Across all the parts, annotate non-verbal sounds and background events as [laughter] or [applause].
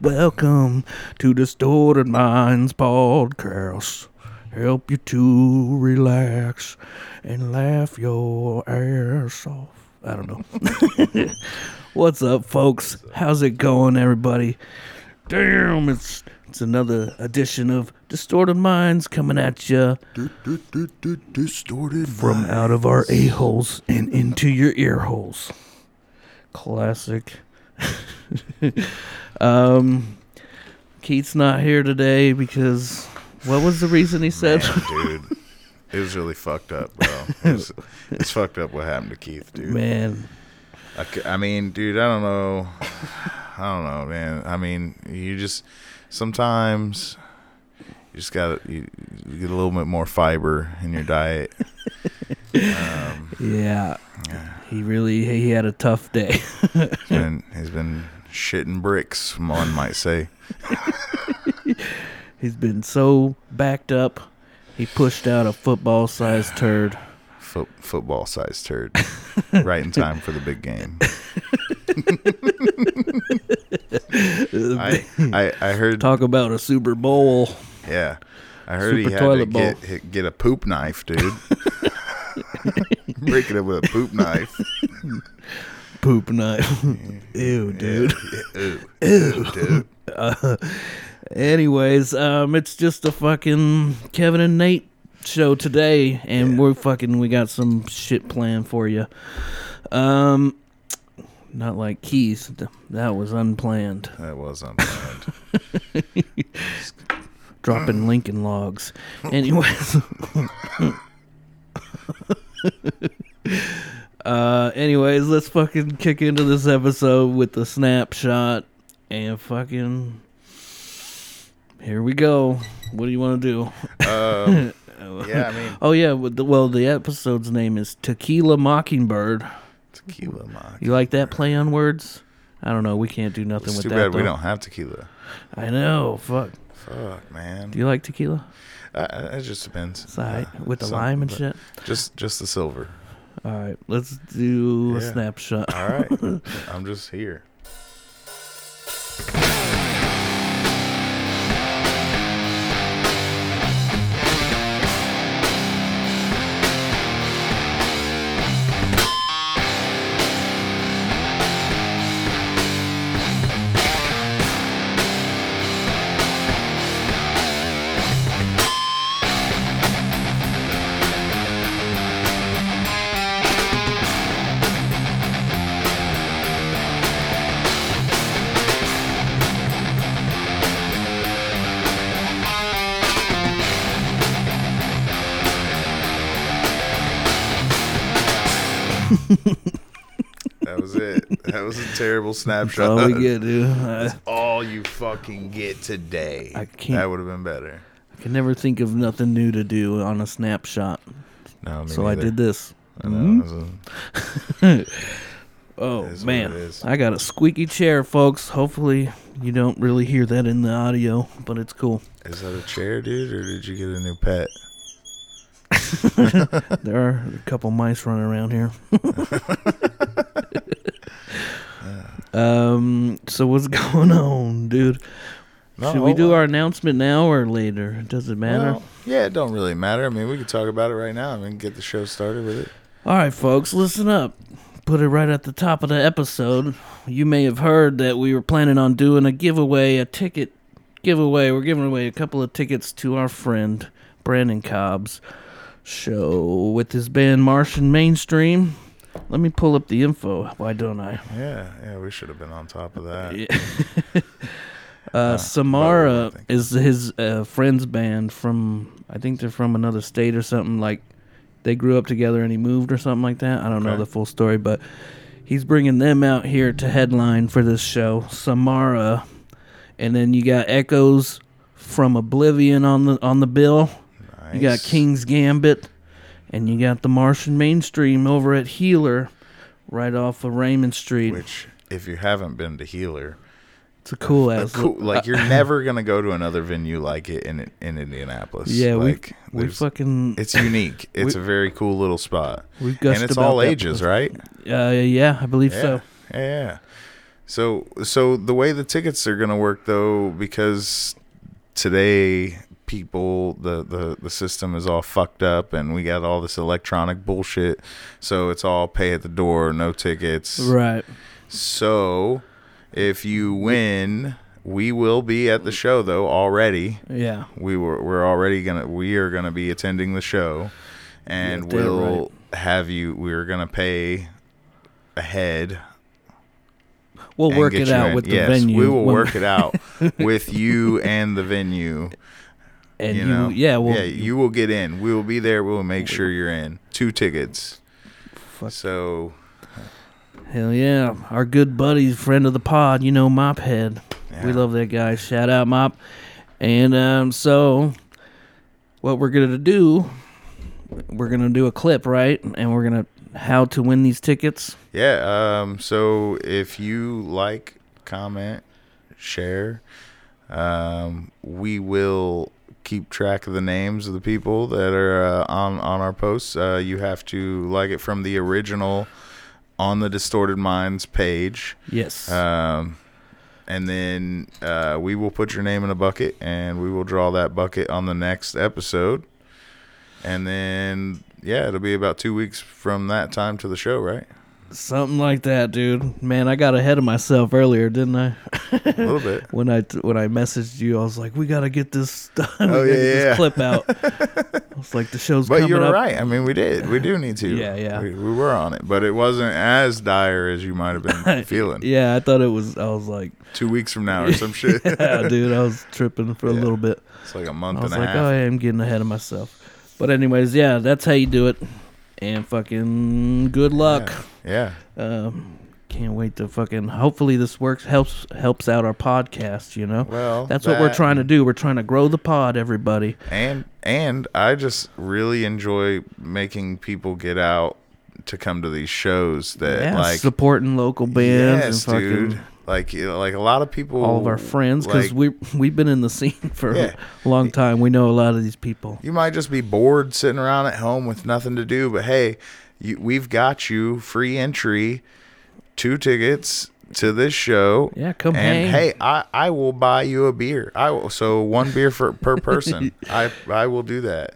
Welcome to Distorted Minds Podcast. Help you to relax and laugh your ass off. I don't know. [laughs] What's up, folks? How's it going, everybody? Damn, it's it's another edition of Distorted Minds coming at you Distorted from out of our a holes and into your ear holes. Classic. [laughs] um, Keith's not here today because what was the reason he said? Man, dude. It was really fucked up, bro. [laughs] It was, it's fucked up what happened to Keith, dude. Man, I mean, dude, I don't know. [sighs] I don't know, man. I mean, you just sometimes you just got to get a little bit more fiber in your diet. [laughs] Um, yeah, yeah, he really he had a tough day. he's been [laughs] he's been shitting bricks, one might say. [laughs] He's been so backed up. He pushed out a football-sized turd. Foot, football sized turd, [laughs] right in time for the big game. [laughs] I, I I heard Talk about a Super Bowl. Yeah, I heard he had to bowl. get hit- get a poop knife, dude. [laughs] Break it up with a poop knife. Poop knife. Ew, dude. Ew, ew, dude. Uh, anyways, um, it's just a fucking Kevin and Nate show today, and we're fucking we got some shit planned for you. Um, not like keys. That was unplanned. That was unplanned. [laughs] Dropping [sighs] Lincoln logs. Anyways. [laughs] uh, anyways, let's fucking kick into this episode with the snapshot and fucking. Here we go. What do you want to do? Um, [laughs] [laughs] yeah, I mean, Oh yeah, well the, well the episode's name is Tequila Mockingbird. tequila mock. You like that play on words? I don't know. We can't do nothing It's with too that. bad we don't have tequila. I know. Fuck. Fuck, man. Do you like tequila? Uh, it just depends. It's alright Uh, with the lime and shit. Just, just the silver. All right, let's do a snapshot. All right, [laughs] I'm just here. Terrible That's snapshot. all we get, [laughs] dude. I, all you fucking get today. I can't- That would have been better. I can never think of nothing new to do on a snapshot, No, so I did this. I know, hmm? it was [laughs] Oh It is what man. I got a squeaky chair, folks. Hopefully you don't really hear that in the audio, but it's cool. is that a chair, dude, or did you get a new pet? [laughs] There are a couple mice running around here. Um. So what's [laughs] going on, dude? No, Should we do on. our announcement now or later? Does it matter? Well, yeah, it don't really matter. I mean, we can talk about it right now. I mean, get the show started with it. All right, folks, listen up. Put it right at the top of the episode. You may have heard that we were planning on doing a giveaway, a ticket giveaway. We're giving away a couple of tickets to our friend Brandon Cobb's show with his band Martian Mainstream. Let me pull up the info. Why don't I? Yeah, yeah, we should have been on top of that. Yeah. [laughs] uh, Uh, Samara is his uh, friend's band from, I think they're from another state or something. Like they grew up together and he moved or something like that. I don't know the full story, but he's bringing them out here to headline for this show. Samara, and then you got Echoes from Oblivion on the on the bill. Nice. You got King's Gambit, and you got the Martian Mainstream over at Healer, right off of Raymond Street. Which, if you haven't been to Healer, It's a cool A ass. cool, like you're [laughs] never gonna go to another venue like it in in Indianapolis. Yeah, we like, we there's- fucking It's unique. [laughs] It's We- a very cool little spot, we've and it's about all that ages, place. right? Uh, yeah, I believe Yeah. so. Yeah, yeah. So so the way the tickets are gonna work though, because today people the, the the system is all fucked up and we got all this electronic bullshit. So it's all pay at the door, no tickets. Right. So if you win, we will be at the show though already. Yeah. We were we're already gonna we are gonna be attending the show, and we'll have you. We're gonna pay ahead. We'll work it out in. with the yes, venue. We will work it out [laughs] with you and the venue. And you you, know, yeah, well, yeah, you will get in. We will be there. We will make sure you're in. Two tickets. Fuck. So hell yeah, our good buddy, friend of the pod, you know, Mophead. We yeah. love that guy. Shout out, Mop. And um, so, what we're gonna do, we're gonna do a clip, right? And we're gonna how to win these tickets. Yeah. Um. So if you like, comment, share, um, we will keep track of the names of the people that are uh, on on our posts. Uh, you have to like it from the original on the Distorted Minds page. Yes. Um, and then uh, we will put your name in a bucket, and we will draw that bucket on the next episode. And then, yeah, it'll be about two weeks from that time to the show, right? Something like that, dude. Man, I got ahead of myself earlier, didn't I? A little bit. [laughs] when I when I messaged you, I was like, "We gotta get this [laughs] done. Oh, yeah, get this yeah. clip out." [laughs] I was like, "The show's But you're up." right. I mean, we did. We do need to. Yeah, yeah. We, we were on it, but it wasn't as dire as you might have been feeling. Yeah, I thought it was. I was like, Two weeks from now or some shit. "Yeah, dude." I was tripping for a little bit. It's like a month I was and a like, half. "Oh, I'm getting ahead of myself." But anyways, yeah, that's how you do it. And fucking good luck. Yeah. Um, can't wait to fucking. Hopefully, this works helps helps out our podcast. You know, Well, that's what we're trying to do. We're trying to grow the pod, everybody. and and I just really enjoy making people get out to come to these shows that yeah, like supporting local bands yes, and fucking dude. Like you know, like a lot of people, all of our friends because like, we we've been in the scene [laughs] for Yeah. a long time. We know a lot of these people. you might just be bored sitting around at home with nothing to do. But hey, you, we've got you free entry, two tickets to this show. Yeah, come and hang. hey, I, I will buy you a beer. I will, so one beer for per [laughs] person. I I will do that.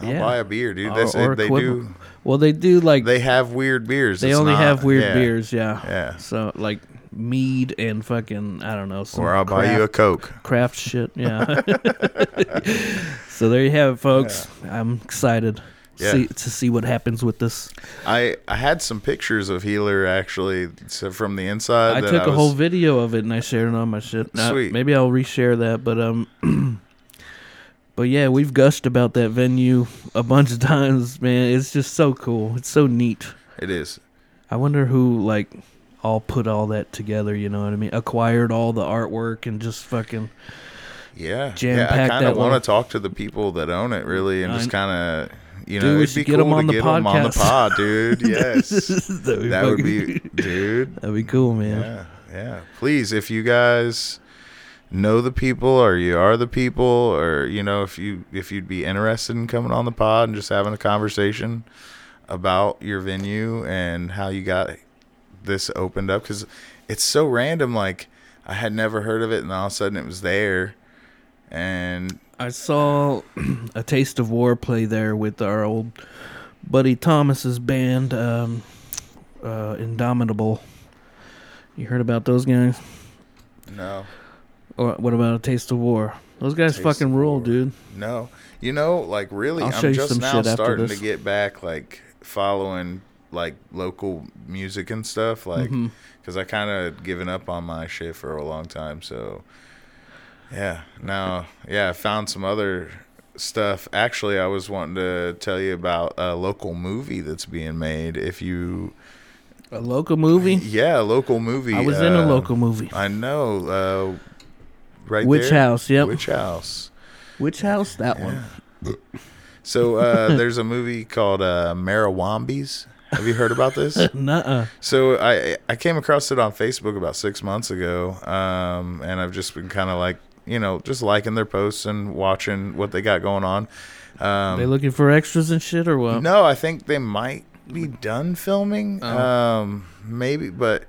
I'll Yeah. buy a beer, dude. That's or. They do. Well, they do like they, They have weird beers. It's only not- have weird yeah. beers. Yeah. Yeah. So like mead and fucking I don't know. Some Or I'll buy you a Coke. craft shit. Yeah. [laughs] [laughs] so there you have it, folks. I'm excited. Yeah. See, to see what happens with this. I I had some pictures of Healer actually from the inside. I took a was- whole video of it and I shared it on my shit. Now, Sweet. maybe I'll reshare that, but um, [clears throat] but yeah, we've gushed about that venue a bunch of [laughs] times, man. It's just so cool. It's so neat. It is. I wonder who like all put all that together. You know what I mean? Acquired all the artwork and just fucking Yeah. Jam yeah, I kind of want to talk to the people that own it really and I- just kind of you know we it'd be should get 'em cool on to the get 'em on the podcast. pod, dude. [laughs] Yes. that'd be that would be [laughs] dude. that'd be cool, man. Yeah, yeah. Please, if you guys know the people or you are the people or you know if you if you'd be interested in coming on the pod and just having a conversation about your venue and how you got this opened up cuz it's so random like I had never heard of it and all of a sudden it was there and I saw [clears throat] a taste of war play there with our old buddy Thomas's band, um, uh, Indomitable. You heard about those guys? no Or what about a taste of war? Those guys Taste fucking rule, dude. No, you know, like really, I'll I'm just now starting to get back, like following like local music and stuff, like because I kind of given up on my shit for a long time. So yeah, now yeah, I found some other stuff. Actually, I was wanting to tell you about a local movie that's being made. If you, A local movie? [laughs] yeah, a local movie. I was in a uh, local movie. I know. Uh, right Witch there. House, yep. Witch House. Which house? That one. So uh, there's a movie called uh, Marawambies. Have you heard about this? [laughs] Nuh-uh. So I I came across it on Facebook about six months ago, um, and I've just been kind of like you know just liking their posts and watching what they got going on. Um, they looking for extras and shit or what? no, I think they might be done filming, Oh. um, maybe, but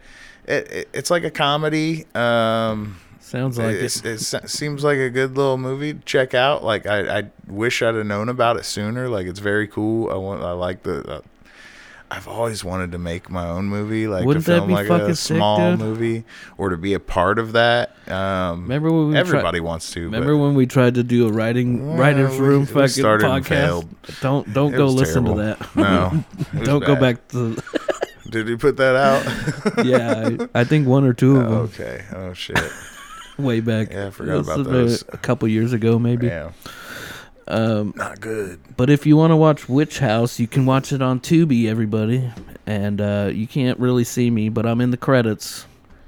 it, it it's like a comedy. Um, Sounds like it. it seems like a good little movie to check out. Like I, I wish I'd have known about it sooner. Like it's very cool. I want I like the. I've always wanted to make my own movie, like Wouldn't to film like a sick, small dude? movie, or to be a part of that. Um, Remember when we everybody wants to. Remember when we tried to do a writing Well, writers room we fucking podcast? Don't don't It go listen terrible. to that. No, [laughs] don't go back to. [laughs] [laughs] Did we put that out? yeah, I, I think one or two of them okay. Oh shit. way back. Yeah, I forgot about a- those. A couple years ago, maybe. Yeah. Um, Not good. But if you want to watch Witch House, you can watch it on Tubi, everybody. And uh, you can't really see me, but I'm in the credits.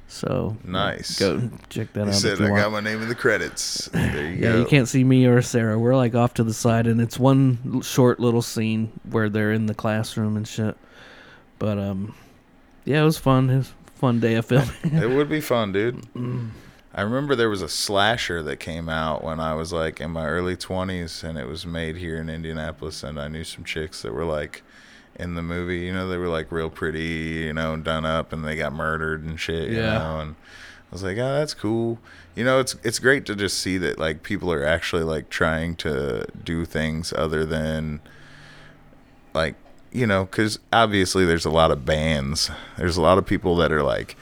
So Nice. go check that You out. said I want. got my name in the credits. There you yeah, go. you can't see me or Sarah. We're like off to the side, and it's one short little scene where they're in the classroom and shit. But um, yeah, it was fun. It was a fun day of filming. It would be fun, dude. [laughs] I remember there was a slasher that came out when I was like in my early 20s and it was made here in Indianapolis and I knew some chicks that were like in the movie, you know, they were like real pretty, you know, done up and they got murdered and shit, you Yeah. know, and I was like, "Oh, that's cool." You know, it's it's great to just see that like people are actually like trying to do things other than like you know, because obviously there's a lot of bands. There's a lot of people that are like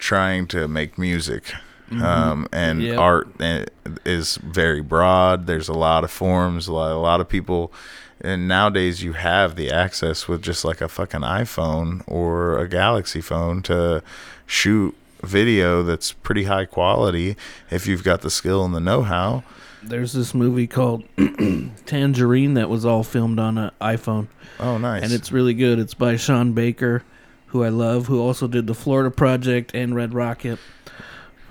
trying to make music. Um, and Yep. art eh, is very broad. There's a lot of forms, a lot, a lot of people. And nowadays, you have the access with just like a fucking iPhone or a Galaxy phone to shoot video that's pretty high quality if you've got the skill and the know-how. There's this movie called [clears throat] Tangerine that was all filmed on an iPhone. Oh, nice. and it's really good. It's by Sean Baker, who I love, who also did the Florida Project and Red Rocket.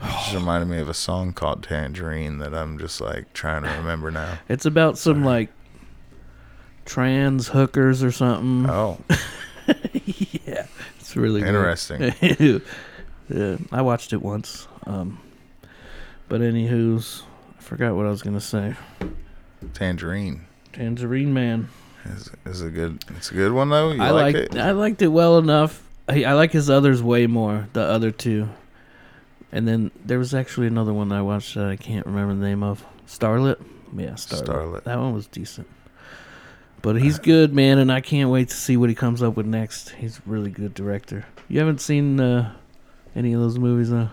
just reminded me of a song called Tangerine that I'm just like trying to remember now. [laughs] It's about some like trans hookers or something. Oh, [laughs] yeah, it's really good. interesting. [laughs] yeah, I watched it once. Um, but anywho's, I forgot what I was gonna say. Tangerine Tangerine Man. is, is a good. It's a good one though. You I like liked it? I liked it well enough. I, I like his others way more. The other two, and then there was actually another one I watched that I can't remember the name of. Starlet. Yeah, Starlet. Starlet. That one was decent. But he's good, man, and I can't wait to see what he comes up with next. He's a really good director. You haven't seen uh, any of those movies, though?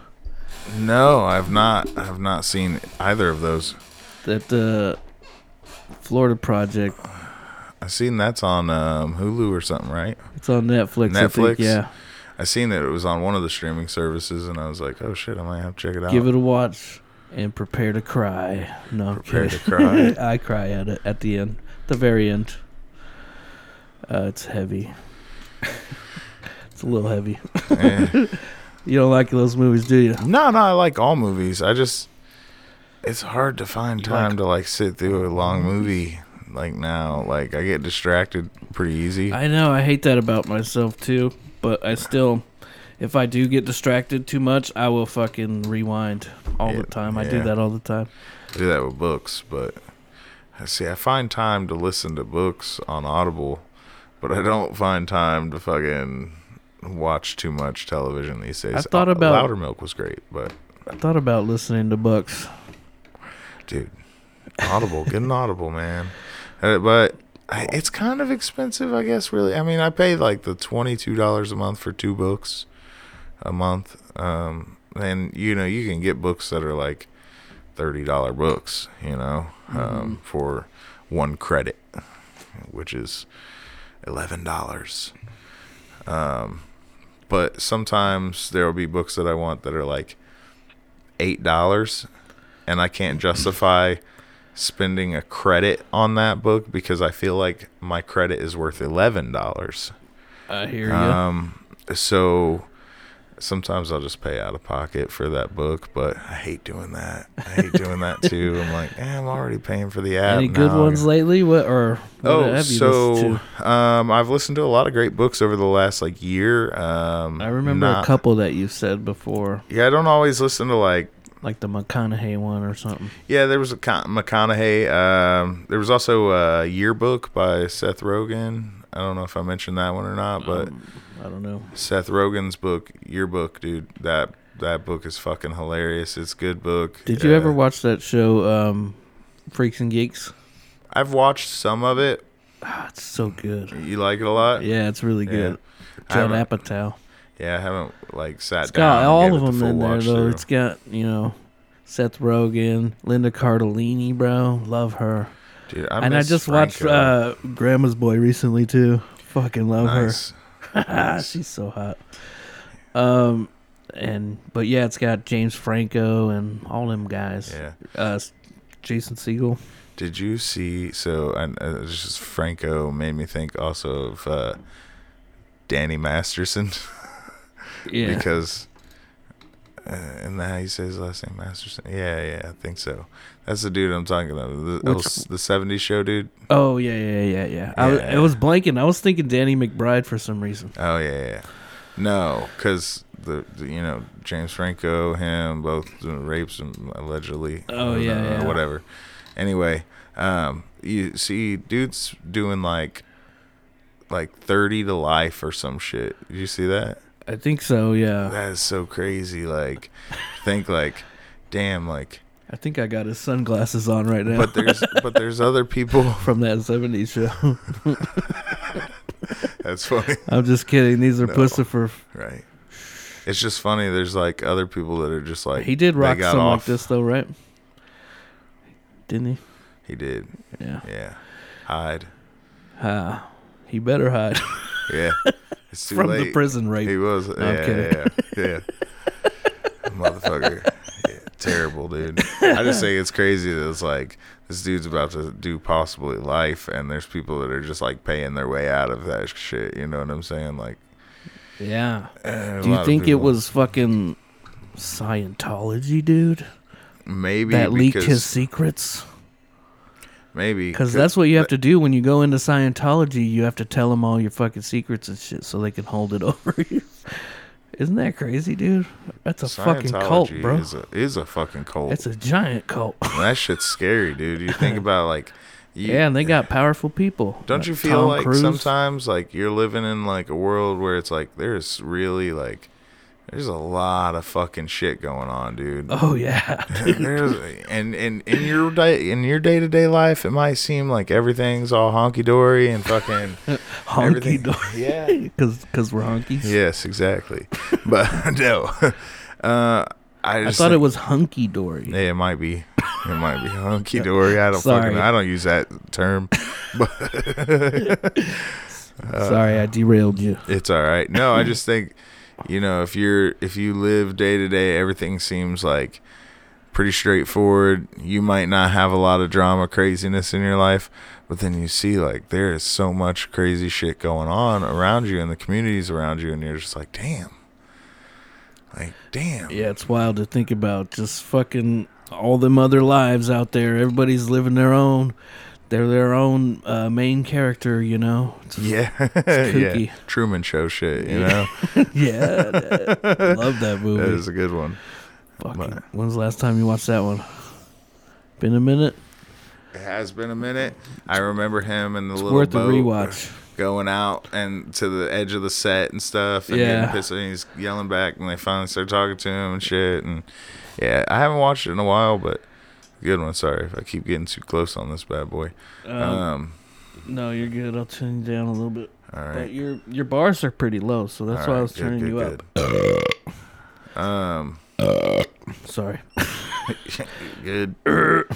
No, I've not. I've not seen either of those. That uh, Florida Project. I've seen that's on um, Hulu or something, right? It's on Netflix. I think. Netflix? Yeah, I seen that it was on one of the streaming services, and I was like, oh shit, I might have to check it out. give it a watch and prepare to cry. No, Prepare to cry. [laughs] I cry at it at the end, the very end. Uh, it's heavy. [laughs] it's a little heavy. Eh. [laughs] You don't like those movies, do you? No, no, I like all movies. I just it's hard to find You time like- to like sit through a long movie like now. Like I get distracted pretty easy. I know. I hate that about myself too. But I still, if I do get distracted too much, I will fucking rewind all Yeah, the time. I yeah. do that all the time. I do that with books, but I see I find time to listen to books on Audible, but I don't find time to fucking watch too much television these days. I thought about- Loudermilk was great, but I thought about listening to books. dude, Audible, get an Audible, man. [laughs] Uh, but I, it's kind of expensive, I guess. Really, I mean, I pay like the twenty two dollars a month for two books a month, um, and you know you can get books that are like thirty dollar books, you know, um, for one credit, which is eleven dollars. Um, but sometimes there will be books that I want that are like eight dollars, and I can't [laughs] justify spending a credit on that book because I feel like my credit is worth eleven dollars. I hear you. Um, so sometimes I'll just pay out of pocket for that book, but I hate doing that. I hate doing that [laughs] too. I'm like, eh, I'm already paying for the app. Any good now. ones lately? What or what Oh, have you so um, I've listened to a lot of great books over the last like year. Um. I remember not- a couple that you said before, Yeah, I don't always listen to like. Like the McConaughey one or something. Yeah, there was a Con- McConaughey. Um, there was also a yearbook by Seth Rogen. I don't know if I mentioned that one or not, but Um, I don't know. Seth Rogen's book, yearbook, dude. That that book is fucking hilarious. It's a good book. Did you Uh, ever watch that show, um, Freaks and Geeks? I've watched some of it. Ah, it's so good. You like it a lot? Yeah, it's really good. Judd haven't- Apatow. Yeah, I haven't like sat It's down. got all of it the them in there though. through. It's got you know Seth Rogen, Linda Cardellini, bro. Love her. Dude, I and I just watched uh, Grandma's Boy recently too. Fucking love nice. [laughs] her. She's so hot. Um, and but yeah, it's got James Franco and all them guys. Yeah. Uh, Jason Segel. Did you see? So, and uh, just Franco made me think also of uh, Danny Masterson [laughs] Yeah. because, uh, and how you say his last name, Masterson? Yeah, yeah, I think so. That's the dude I'm talking about. The, Which- the '70s show dude. oh yeah, yeah, yeah, yeah. I, was- Yeah. it was blanking. I was thinking Danny McBride for some reason. Oh yeah, yeah. No, because the, the you know James Franco, him both rapes and allegedly. Oh, or, yeah, yeah. whatever. Anyway, um, you see dudes doing like like thirty to life or some shit. Did you see that? I think so. Yeah. That is so crazy. Like, think like, damn, like. I think I got his sunglasses on right now. But there's [laughs] but there's other people. [laughs] from that '70s show. [laughs] That's funny, I'm just kidding. These are No. Puscifer. right? It's just funny. There's like other people that are just like he did rock got something like off. this though, right? Didn't he? He did. Yeah. Yeah. Hide. Ah, he better hide Yeah. From late. the prison rape. He was. I'm yeah, kidding. yeah, yeah. [laughs] Motherfucker. Yeah, terrible, dude. I just think it's crazy that it's like this dude's about to do possibly life, and there's people that are just like paying their way out of that shit. You know what I'm saying? Like, Yeah. eh, Do you think it was fucking Scientology, dude, maybe that leaked his secrets? Maybe Because that's what you have to do when you go into Scientology. You have to tell them all your fucking secrets and shit, so they can hold it [laughs] over you. Isn't that crazy, dude? That's a fucking cult, bro. Is a, is a fucking cult. It's a giant cult. [laughs] that shit's scary, dude. You think [laughs] about like, you, yeah, and they got powerful people. Don't Like you feel Tom like Cruise. sometimes like you're living in like a world where it's like there's really like there's a lot of fucking shit going on, dude. Oh yeah, [laughs] and and in your day in your day to day life, it might seem like everything's all honky dory and fucking [laughs] honky dory. Yeah. [laughs] because because we're honkies. Yes, exactly. But no, uh, I I thought it was hunky dory. Yeah, it might be. It might be honky dory. I don't Sorry. fucking. I don't use that term. Uh, Sorry, I derailed you. It's all right. No, I just think, you know, if you're if you live day to day, everything seems like pretty straightforward. You might not have a lot of drama, craziness in your life, but then you see like there is so much crazy shit going on around you and the communities around you, and you're just like, damn, like damn. Yeah, it's wild to think about. Just fucking all them other lives out there. Everybody's living their own. They're their own uh, main character, you know. It's- Yeah, [laughs] kooky. yeah. Truman Show shit. You know, [laughs] yeah, love that [laughs] movie. that is a good one. Fucking, when's the last time you watched that one? Been a minute. It has been a minute. I remember him in the It's little worth a boat. rewatch. going out and to the edge of the set and stuff and Yeah. getting pissed and he's yelling back and they finally start talking to him and shit and yeah i haven't watched it in a while but good one sorry if i keep getting too close on this bad boy Um, um no, you're good. I'll turn you down a little bit. all But your your bars are pretty low, so that's All why I was good, turning good, you up. good. um Sorry. [laughs] good good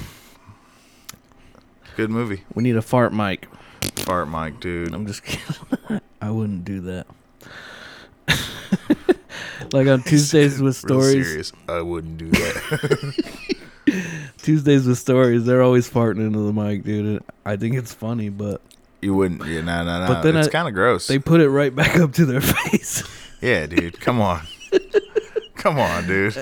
movie We need a fart mic. fart mic dude I'm just kidding. [laughs] I wouldn't do that. [laughs] like on Tuesdays with stories. serious i wouldn't do that Tuesdays with stories, they're always farting into the mic, dude. I think it's funny, but you wouldn't yeah nah nah nah But then it's kind of gross they put it right back up to their [laughs] face. yeah dude come on Come on, dude.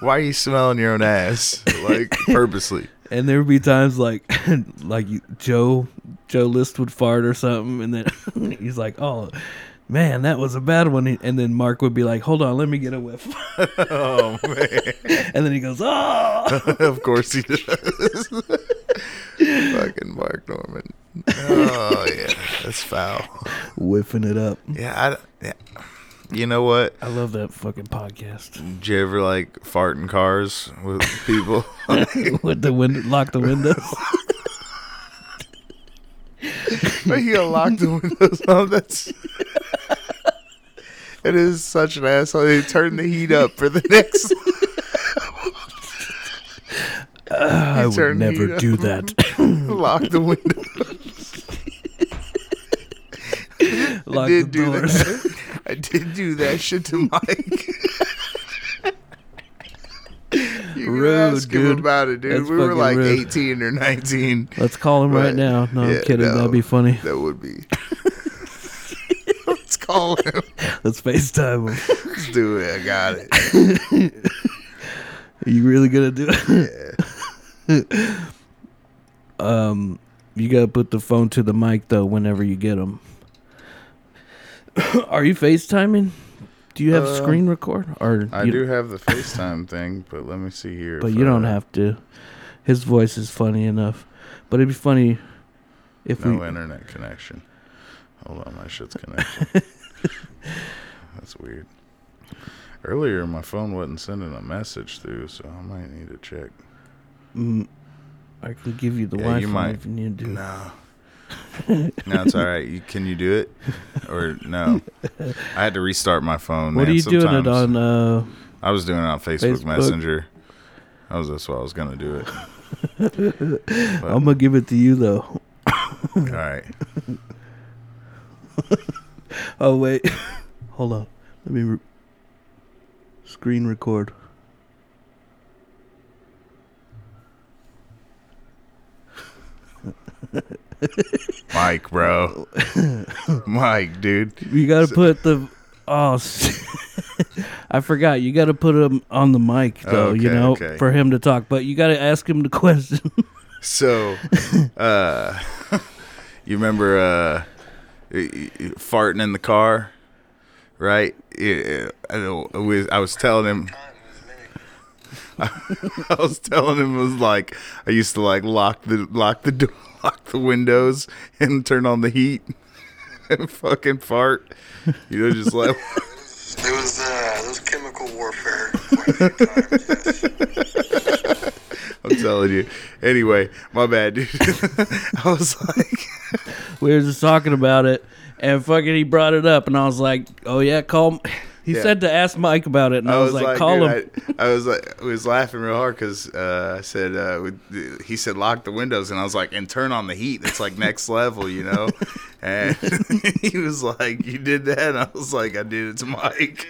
Why are you smelling your own ass like purposely? And there would be times like, [laughs] like Joe, Joe List would fart or something, and then [laughs] he's like, "Oh, man, that was a bad one." And then Mark would be like, "Hold on, let me get a whiff," [laughs] Oh man. and then he goes, "Oh." [laughs] of course he does. [laughs] Fucking Mark Normand. Oh yeah, that's foul. whiffing it up. Yeah, I, yeah. You know what? I love that fucking podcast. Did you ever like fart in cars with people? With the window, lock the windows. [laughs] Gotta lock the windows [laughs] on. Oh, that's [laughs] it is such an asshole. They turn the heat up for the next. Ah, I would never do that. lock the window. lock I did the do doors. that. I did do that shit to Mike. [laughs] you Rude, ask him dude. about it, dude. That's we were fucking like rude. 18 or 19. Let's call him right now. No, yeah, I'm kidding. no. That'd be funny. That would be. [laughs] Let's call him. Let's FaceTime him. Let's do it. I got it. Are [laughs] you really gonna do it? um, you gotta put the phone to the mic though whenever you get them. [coughs] Are you FaceTiming? Do you have Um, screen record or I do have the FaceTime thing, but let me see here. But you don't I- have to. His voice is funny enough. But it'd be funny if No we. internet connection. Hold on, my shit's [laughs] connected. That's weird. Earlier, my phone wasn't sending a message through, so I might need to check. Mm, I can give you the Yeah, Wi-Fi if you need to. No. [laughs] no, it's all right. You, can you do it? Or no? I had to restart my phone. what man. are you doing it on? Uh, I was doing it on Facebook, Facebook? Messenger. That was that's what I was gonna do it. [laughs] But- I'm gonna give it to you though. All right. [laughs] Oh wait, hold on. Let me re- screen record. Mike, bro. Mike, dude. You gotta put the. Oh, [laughs] I forgot. You gotta put him on the mic though. you know, okay. for him to talk. But you gotta ask him the question. [laughs] So, uh, [laughs] you remember uh, farting in the car, right? Yeah, I, was- I was telling him. [laughs] I was telling him it was like I used to like lock the lock the door, [laughs] lock the windows, and turn on the heat, [laughs] and fucking fart. You know, just like It was uh, it was chemical warfare. quite a few times. I'm telling you. Anyway, my bad, dude. I was like, we were just talking about it, and fucking he brought it up, and I was like, "Oh yeah, call." M-. He Yeah. said to ask Mike about it, and I, was, like, "Call dude, him." I, I was like, I was laughing real hard because uh, I said, uh, with- he said lock the windows, and I was like, and turn on the heat. It's like next level, you know. [laughs] And [laughs] he was like, you did that. And I was like, I did it to Mike.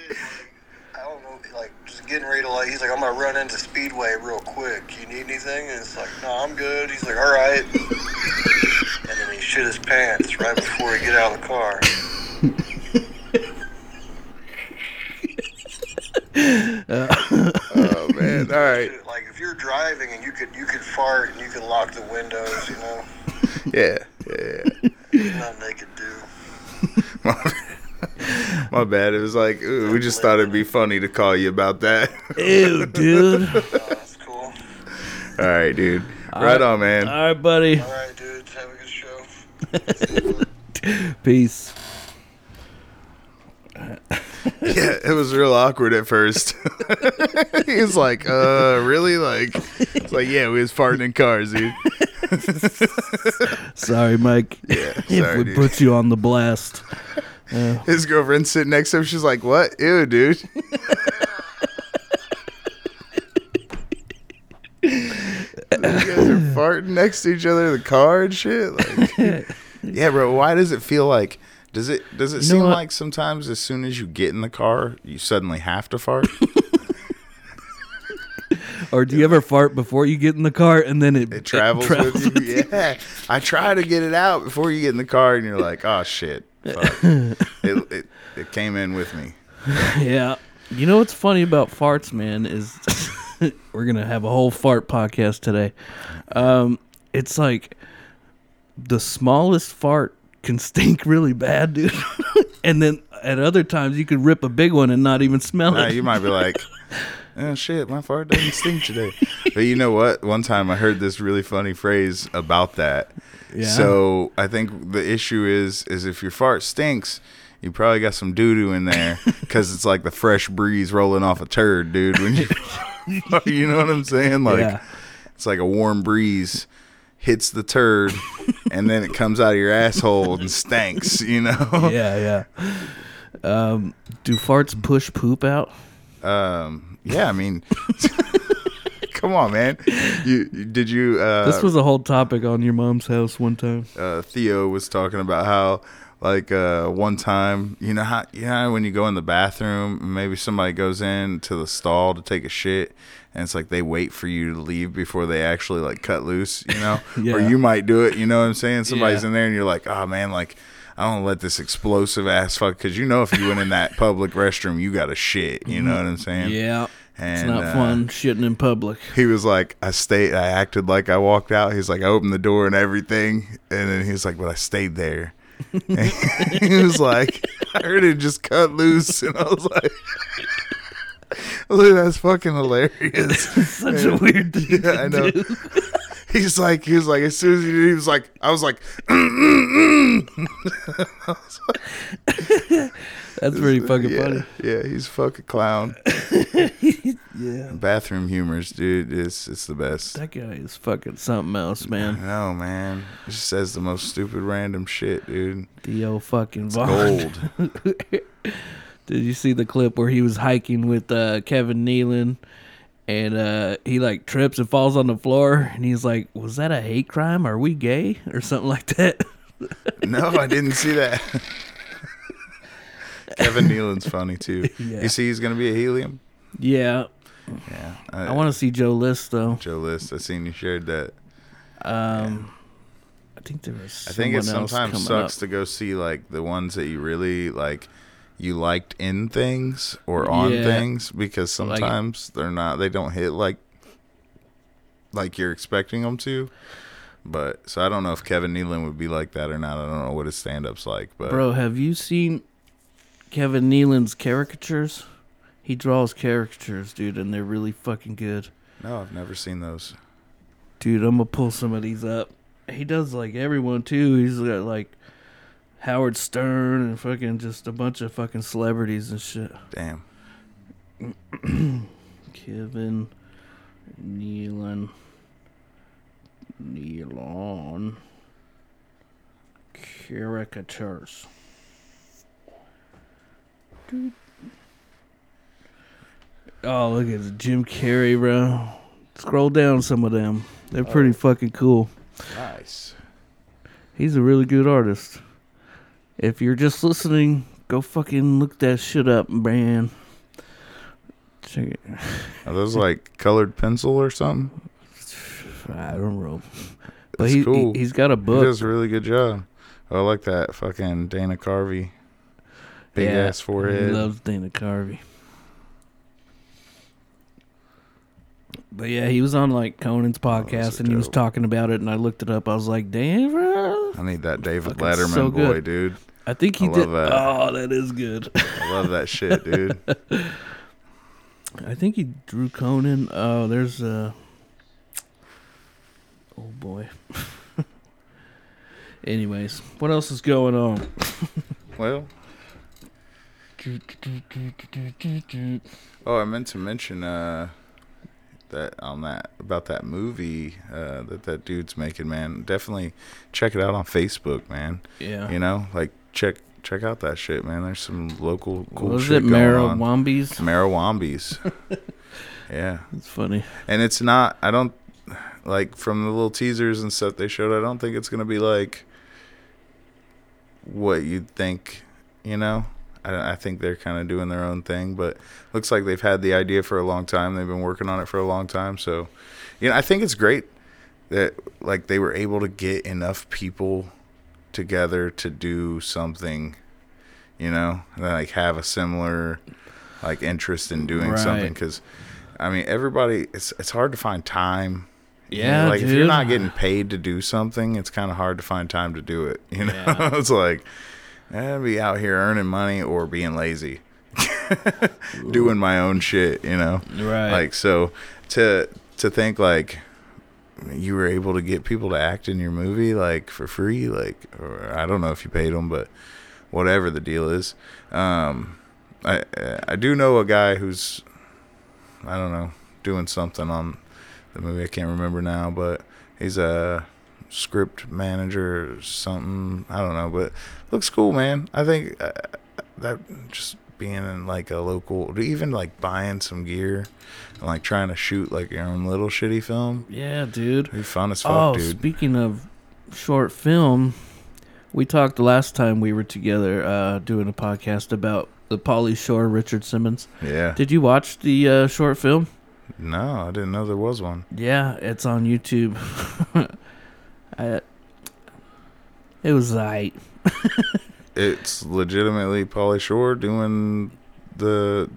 I don't know, like just getting ready to like. He's like, I'm gonna run into Speedway real quick. You need anything? And it's like, no, I'm good. He's like, all right. and then he shit his pants right before he get out of the car. Oh man, [laughs] all right, Like if you're driving and you could you could fart and you could lock the windows, you know, [laughs] yeah, yeah. there's nothing they could do. [laughs] My bad. It was like ooh, we just thought it'd be funny to call you about that. Ew, dude. Uh, that's cool. all right, dude. Right on, man. All right, buddy. All right, dudes, have a good show. Peace. [laughs] Yeah, it was real awkward at first. [laughs] he was like, "Uh, really?" Like, it's like, "Yeah, we was farting in cars, dude." [laughs] Sorry, Mike. Yeah, if sorry, we dude. put you on the blast. His girlfriend sitting next to him. She's like, "What? Ew, dude." you guys are farting next to each other in the car and shit. Like, yeah, bro. Why does it feel like? Does it does it You seem like sometimes as soon as you get in the car, you suddenly have to fart? [laughs] Or do you ever fart before you get in the car and then it, It travels, with you. Yeah, I try to get it out before you get in the car, and you're like, "Oh shit, fuck. [laughs] it, it it came in with me." yeah. You know what's funny about farts, man, is [laughs] we're gonna have a whole fart podcast today. Um, it's like the smallest fart can stink really bad, dude. [laughs] and then at other times you could rip a big one and not even smell it. you might be [laughs] like, oh shit, my fart doesn't stink today. But you know what? One time I heard this really funny phrase about that. Yeah. So I think the issue is is if your fart stinks, you probably got some doo doo in there [laughs] because it's like the fresh breeze rolling off a turd, dude. When you, you know what I'm saying? Like yeah. it's like a warm breeze hits the turd, and then it comes out of your asshole and stinks. You know? yeah, yeah. Um, do farts push poop out? Um, yeah, I mean, [laughs] come on, man. You did you? Uh, This was a whole topic on your mom's house one time. uh, Theo was talking about how, like, uh, one time, you know how, you know how when you go in the bathroom, maybe somebody goes in to the stall to take a shit, and it's like they wait for you to leave before they actually like cut loose, you know, [laughs] yeah. or you might do it. You know what I'm saying? Somebody's Yeah. in there, and you're like, oh man, like. I don't let this explosive ass fuck because you know if you went in that public restroom you got a shit you know what I'm saying Yeah, and it's not uh, fun shitting in public. he was like, I stayed, I acted like I walked out. He's like, I opened the door and everything. And then he was like, but I stayed there. [laughs] He was like, I heard it just cut loose. [laughs] And I was like, I was like, that's fucking hilarious. [laughs] Such a weird thing. Yeah, I know. [laughs] He's like, he was like, as soon as he did, he was like, I was like, mm, mm, mm. That's pretty [laughs] fucking yeah, funny. Yeah, he's a fucking clown. Yeah. Bathroom humors, dude. It's it's the best. That guy is fucking something else, man. No, man. He just says the most stupid random shit, dude. The old fucking Von. Gold. Did you see the clip where he was hiking with uh, Kevin Nealon and uh, he like trips and falls on the floor and he's like, "Was that a hate crime? Are we gay or something like that?" [laughs] no, I didn't see that. [laughs] Kevin Nealon's funny too. Yeah. You see, he's gonna be a helium. yeah, Yeah, I want to see Joe List though. Joe List. I seen you shared that. Um, I think there was. I think it sometimes sucks up. to go see like the ones that you really like. You liked in things or on Yeah. things because Like- sometimes they're not. They don't hit like like you're expecting them to. But so I don't know if Kevin Nealon would be like that or not. I don't know what his stand up's like. But Bro, have you seen Kevin Nealon's caricatures? He draws caricatures, dude, and they're really fucking good. no, I've never seen those. Dude, I'm gonna pull some of these up. He does like everyone too. He's got like Howard Stern and fucking just a bunch of fucking celebrities and shit. Damn. [clears throat] Kevin Nealon. Nealon. Caricatures. Dude. Oh, look at it. Jim Carrey, bro. Scroll down some of them. They're pretty oh. fucking cool. Nice. He's a really good artist. If you're just listening, go fucking look that shit up, man. Check it. Are those like colored pencil or something? I don't know. But That's he, cool. he, has got a book. He does a really good job. Oh, I like that fucking Dana Carvey. Big Yeah, ass forehead. He loves Dana Carvey. But yeah, he was on like Conan's oh, podcast so and he was talking about it, and I looked it up. I was like, "Damn, bro!" I need that David Fucking Letterman so boy, good. dude. I think he I did. that. Oh, that is good. I love that shit, dude. [laughs] I think he drew Conan. Oh, there's uh Oh boy. [laughs] Anyways, what else is going on? [laughs] Well, oh, I meant to mention uh, that on that about that movie uh, that that dude's making. Man, definitely check it out on Facebook, man. Yeah. You know, like check check out that shit, man. There's some local cool was shit it going Mara on. Wombies? Marawambies. [laughs] yeah. It's funny. And it's not I don't like from the little teasers and stuff they showed, I don't think it's gonna be like what you'd think, you know? I, I think they're kind of doing their own thing, but looks like they've had the idea for a long time. They've been working on it for a long time. So, you know, I think it's great that like they were able to get enough people together to do something, you know, and, like have a similar like interest in doing Right. something because I mean everybody it's it's hard to find time. You know, Yeah, like if you're not getting paid to do something, it's kind of hard to find time to do it. You know, Yeah. [laughs] it's like eh, be out here earning money or being lazy, [laughs] doing my own shit. You know, Right. like so to to think like you were able to get people to act in your movie like for free like or i don't know if you paid them but whatever the deal is. Um i i do know a guy who's i don't know doing something on the movie. I can't remember now but he's a script manager or something. I don't know but looks cool man i think uh, that just being in like a local even like buying some gear and like trying to shoot like your own little shitty film yeah, dude. be fun as fuck Oh, dude speaking of short film, we talked last time we were together uh, doing a podcast about the Pauly Shore Richard Simmons. yeah Did you watch the uh, short film? no i didn't know there was one Yeah, it's on YouTube. [laughs] I, it was like [laughs] it's legitimately Pauly Shore doing the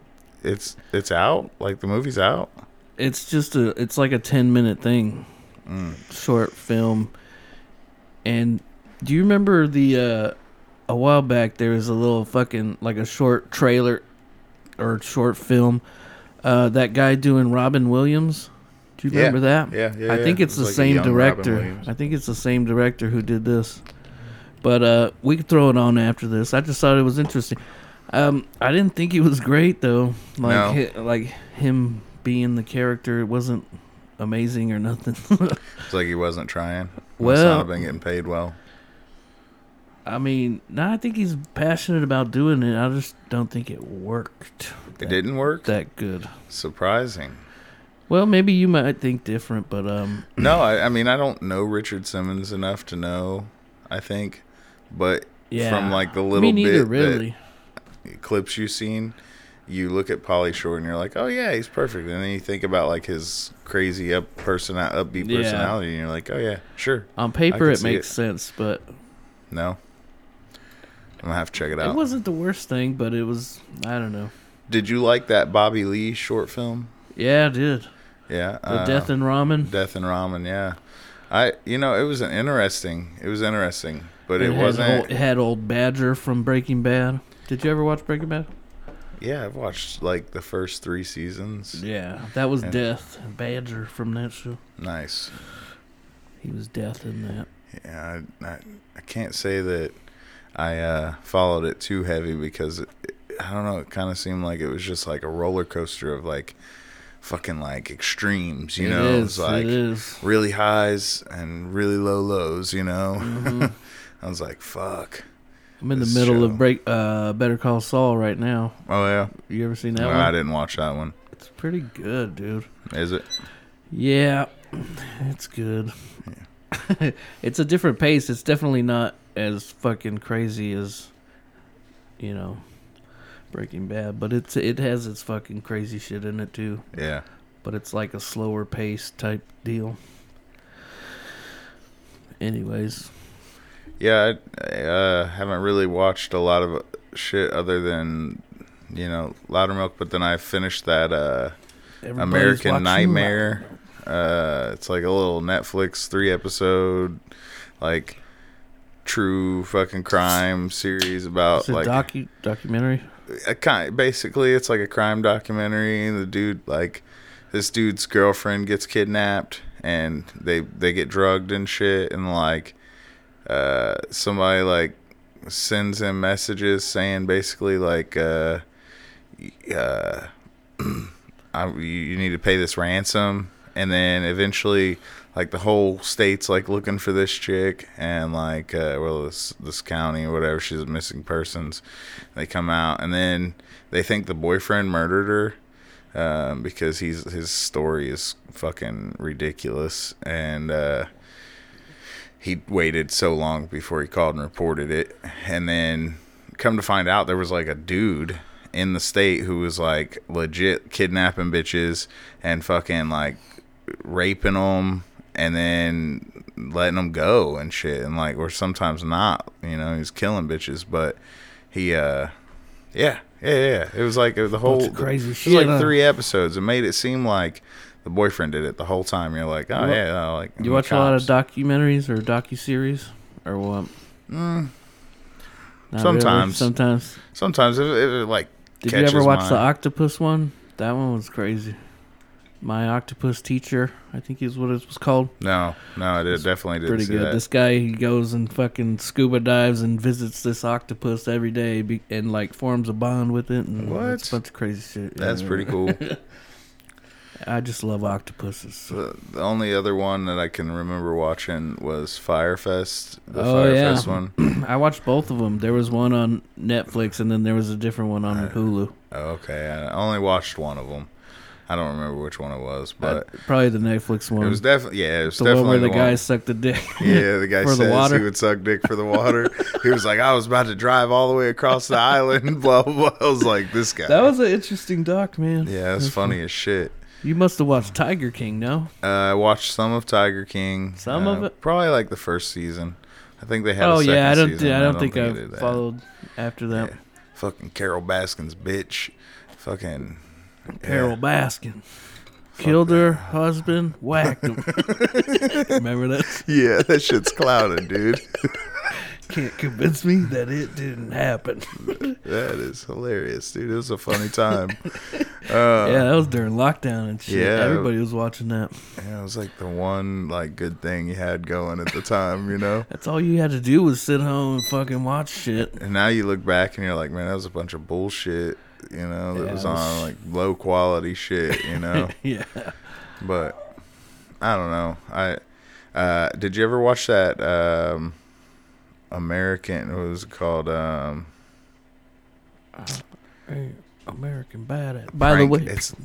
it's it's out? Like the movie's out? It's just a it's like a 10 minute thing. Mm. short film. And do you remember the uh a while back there was a little fucking like a short trailer or short film uh that guy doing robin williams? Do you Yeah. remember that? Yeah yeah i think yeah. it's It the like same director. I think it's the same director who did this but uh we could throw it on after this i just thought it was interesting um i didn't think it was great though like No. hi- like him being the character it wasn't amazing or nothing [laughs] it's like he wasn't trying Well- not been getting paid well I mean, no, I think he's passionate about doing it. I just don't think it worked. it didn't work that good. surprising Well, maybe you might think different, but um, no I, I mean i don't know richard simmons enough to know i think but yeah, from like the little me neither, bit really. clips you've seen you look at Pauly Shore and you're like, oh yeah, he's perfect. And then you think about like his crazy up person upbeat Yeah. personality, and you're like, oh yeah, sure. On paper, it makes it. sense, but No, I'm gonna have to check it out. it wasn't the worst thing. But it was, I don't know. Did you like that Bobby Lee short film? Yeah, I did. Yeah, The uh, Death and Ramen. Death and Ramen. Yeah, I you know it was an interesting. It was interesting, but it, had wasn't. Old, it had old Badger from Breaking Bad. Did you ever watch Breaking Bad? yeah, I've watched like the first three seasons. Yeah, that was And- Death. Badger from that show. Nice. He was Death in that. Yeah, I, I, I can't say that I uh, followed it too heavy because it, I don't know. It kind of seemed like it was just like a roller coaster of like fucking like extremes. You It know, is, it's like it really highs and really low lows. You know, Mhm. [laughs] I was like, fuck. I'm in the middle show. of break uh Better Call Saul right now. Oh yeah, You ever seen that no, one? I didn't watch that one. It's pretty good, dude. Is it? Yeah, it's good. [laughs] it's a different pace. It's definitely not as fucking crazy as you know Breaking Bad, but it's it has its fucking crazy shit in it too. Yeah. But it's like a slower pace type deal. Anyways, Yeah, I, I uh, haven't really watched a lot of shit other than you know Loudermilk, but then I finished that uh, American Nightmare. Uh, it's like a little Netflix three episode, like true fucking crime series about It's a like docu documentary. a kind. Basically, it's like a crime documentary. The dude, like this dude's girlfriend, gets kidnapped, and they they get drugged and shit, and like uh, somebody like sends him messages saying basically like uh, uh, [clears throat] I, you need to pay this ransom, and then eventually. Like the whole state's like looking for this chick, and like uh, well, this this county or whatever, she's a missing persons. They come out, and then they think the boyfriend murdered her um, because he's his story is fucking ridiculous, and uh, he waited so long before he called and reported it, and then come to find out there was like a dude in the state who was like legit kidnapping bitches and fucking like raping them and then letting them go and shit and like or sometimes not you know he's killing bitches but he uh yeah Yeah, yeah. It was like it was the whole crazy It was shit, like huh? three episodes. It made it seem like the boyfriend did it the whole time. You're like, oh You yeah, uh, like You watch a lot of documentaries or docu series or what? Mm, Sometimes. Sometimes. sometimes it, it, like Did you ever watch my- the octopus one? That one was crazy. My octopus teacher, I think is what it was called. no, no, I did, definitely didn't Pretty good. that. This guy he goes and fucking scuba dives and visits this octopus every day be- and like forms a bond with it. And What? It's a bunch of crazy shit. That's Yeah. pretty cool. [laughs] I just love octopuses. the, the only other one that I can remember watching was Fyre Fest, the Oh, yeah. Fyre Fest one. [clears throat] I watched both of them. There was one on Netflix and then there was a different one on Uh, Hulu. Oh, okay, I only watched one of them. I don't remember which one it was, but Uh, probably the Netflix one. it was definitely yeah, it was the definitely one where the, the guy one. sucked the dick. [laughs] Yeah, the guy [laughs] for the says water. he would suck dick for the water. [laughs] he was like, I was about to drive all the way across the island. Blah blah. blah. I was like, this guy. that was an interesting doc, man. yeah, that's funny as shit. You must have watched Tiger King, no? Uh, I watched some of Tiger King. Some uh, of it? probably like the first season. I think they had. Oh a second yeah, I don't. Season. I don't think, they I did that. followed after that. Yeah. Fucking Carole Baskin's bitch. Fucking Carole Baskin killed her husband, whacked him. [laughs] Remember that? Yeah, that shit's clouded, dude. [laughs] Can't convince me that it didn't happen. [laughs] that is hilarious, dude. It was a funny time. [laughs] Uh, yeah, that was during lockdown and shit. Yeah. Everybody was watching that. yeah, it was like the one like good thing you had going at the time, you know. [laughs] That's all you had to do was sit home and fucking watch shit. And now you look back and you're like, man, that was a bunch of bullshit, you know, that Yeah, was it was- on like low quality shit, you know. yeah. but I don't know. I uh, did you ever watch that um, American? What was it called? Um, Hey, American Badass. By Prank- the way, it's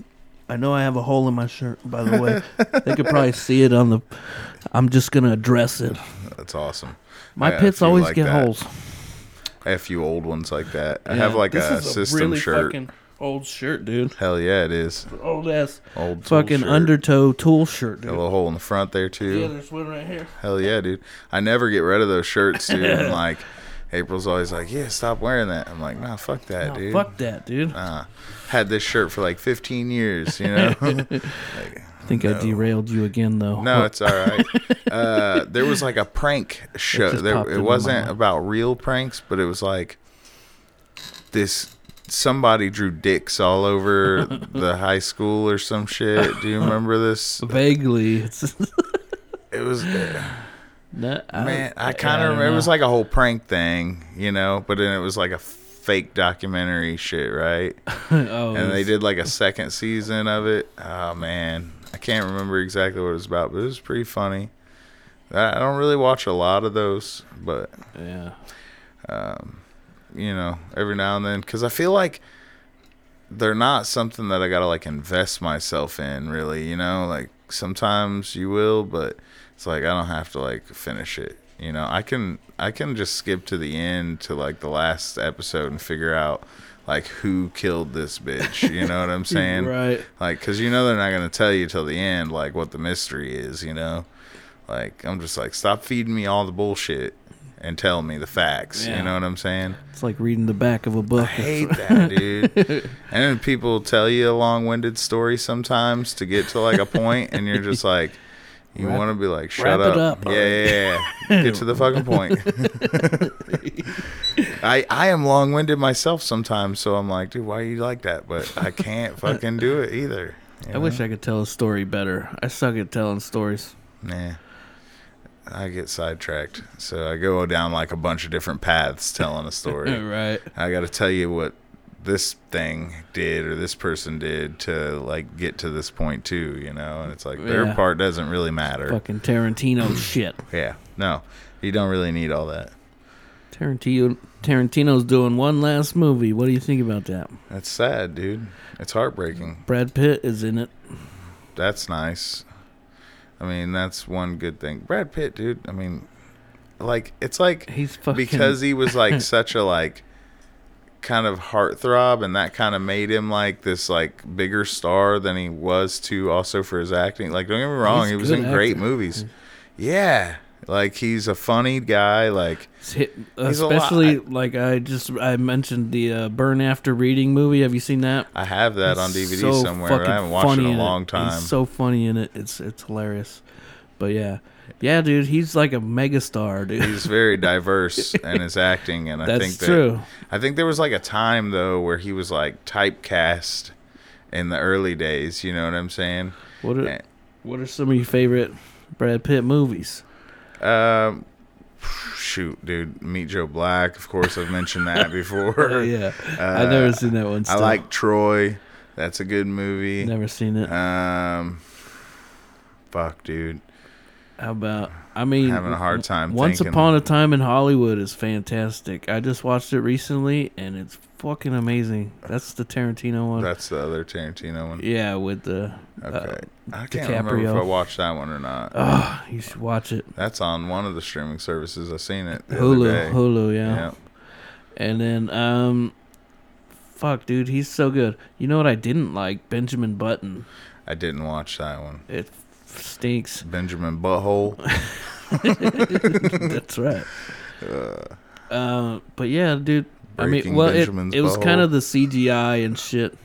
I know I have a hole in my shirt. By the way, they could probably see it on the. I'm just gonna address it. that's awesome. My Yeah, pits if always like get that. holes. I have a few old ones like that. I Yeah, have like this a is system really shirt. Fucking old shirt, dude. Hell yeah, it is. Old ass Old fucking shirt. undertow tool shirt, A little hole in the front there too. Yeah, there's one right here. Hell yeah, dude. I never get rid of those shirts, dude. [laughs] and like, April's always like, "Yeah, stop wearing that." I'm like, "Nah, fuck that, Nah, dude." fuck that, dude. Nah. Had this shirt for like 15 years, you know. [laughs] like, I think no. I derailed you again, though. no, it's all right. [laughs] Uh, there was like a prank show. just There, it wasn't about real pranks, but it was like this. Somebody drew dicks all over [laughs] the high school or some shit. Do you remember this? vaguely. [laughs] It was. Not, I, Man, I kind of remember it was like a whole prank thing, you know, but then it was like a fake documentary shit, right? [laughs] oh, And they did like a second season of it. Oh man, I can't remember exactly what it was about, but it was pretty funny. I I don't really watch a lot of those, but Yeah. um, you know, every now and then, because I feel like they're not something that I gotta like invest myself in, really. You know, like sometimes you will, but it's like I don't have to like finish it. You know, I can I can just skip to the end to like the last episode and figure out like who killed this bitch. You know what I'm [laughs] saying? Right. Like, cause you know they're not gonna tell you till the end like what the mystery is. You know, like I'm just like stop feeding me all the bullshit and tell me the facts. Yeah. You know what I'm saying? It's like reading the back of a book. I hate that, [laughs] dude. and people tell you a long-winded story sometimes to get to like a point, and you're just like, you want to be like, shut wrap it up. up. Yeah, yeah, yeah. Get to the fucking point. [laughs] I I am long-winded myself sometimes, so I'm like, dude, why are you like that? But I can't fucking do it either. you I wish? I could tell a story better. I suck at telling stories. Nah. I get sidetracked, so I go down like a bunch of different paths telling a story. [laughs] right. I got to tell you what this thing did or this person did to like get to this point too, you know. And it's like their Yeah. part doesn't really matter. Fucking Tarantino [clears throat] shit. Yeah, no, you don't really need all that. Tarantino Tarantino's doing one last movie. What do you think about that? That's sad, dude. It's heartbreaking. Brad Pitt is in it. That's nice. I mean, that's one good thing. Brad Pitt, dude. I mean, like it's like He's fucking because he was like [laughs] such a like kind of heartthrob and that kind of made him like this like bigger star than he was too also for his acting like don't get me wrong He's he was in great movies yeah Like he's a funny guy. Like It's hit, a lot- especially like I just I mentioned the uh, Burn After Reading movie. Have you seen that? I have that on DVD so somewhere. I haven't watched it in a long time. He's so funny in it. It's it's hilarious. But yeah, yeah, dude, he's like a megastar, dude. he's very [laughs] diverse in his acting, and I That's think that true. I think there was like a time though where he was like typecast in the early days. You know what I'm saying? What are Eh. what are some of your favorite Brad Pitt movies? Um, shoot, dude, Meet Joe Black. Of course, I've mentioned that [laughs] before. Oh, yeah, Uh, I've never seen that one. I like Troy. That's a good movie. Never seen it. Um, fuck, dude, How about? I mean, having a hard time. Once thinking. Upon a Time in Hollywood is fantastic. I just watched it recently, and it's fucking amazing. That's the Tarantino one. That's the other Tarantino one. yeah, with the. Okay, Uh, I can't remember if I watched that one or not. oh, you should watch it. That's on one of the streaming services. I've seen it. The other Hulu, day. Hulu, yeah. Yeah. And then, um, fuck, dude, he's so good. You know what I didn't like? Benjamin Button. I didn't watch that one. It stinks. Benjamin Butthole. [laughs] [laughs] That's right. Uh, but yeah, dude. I mean, well, it, Benjamin's it was kind of the CGI and shit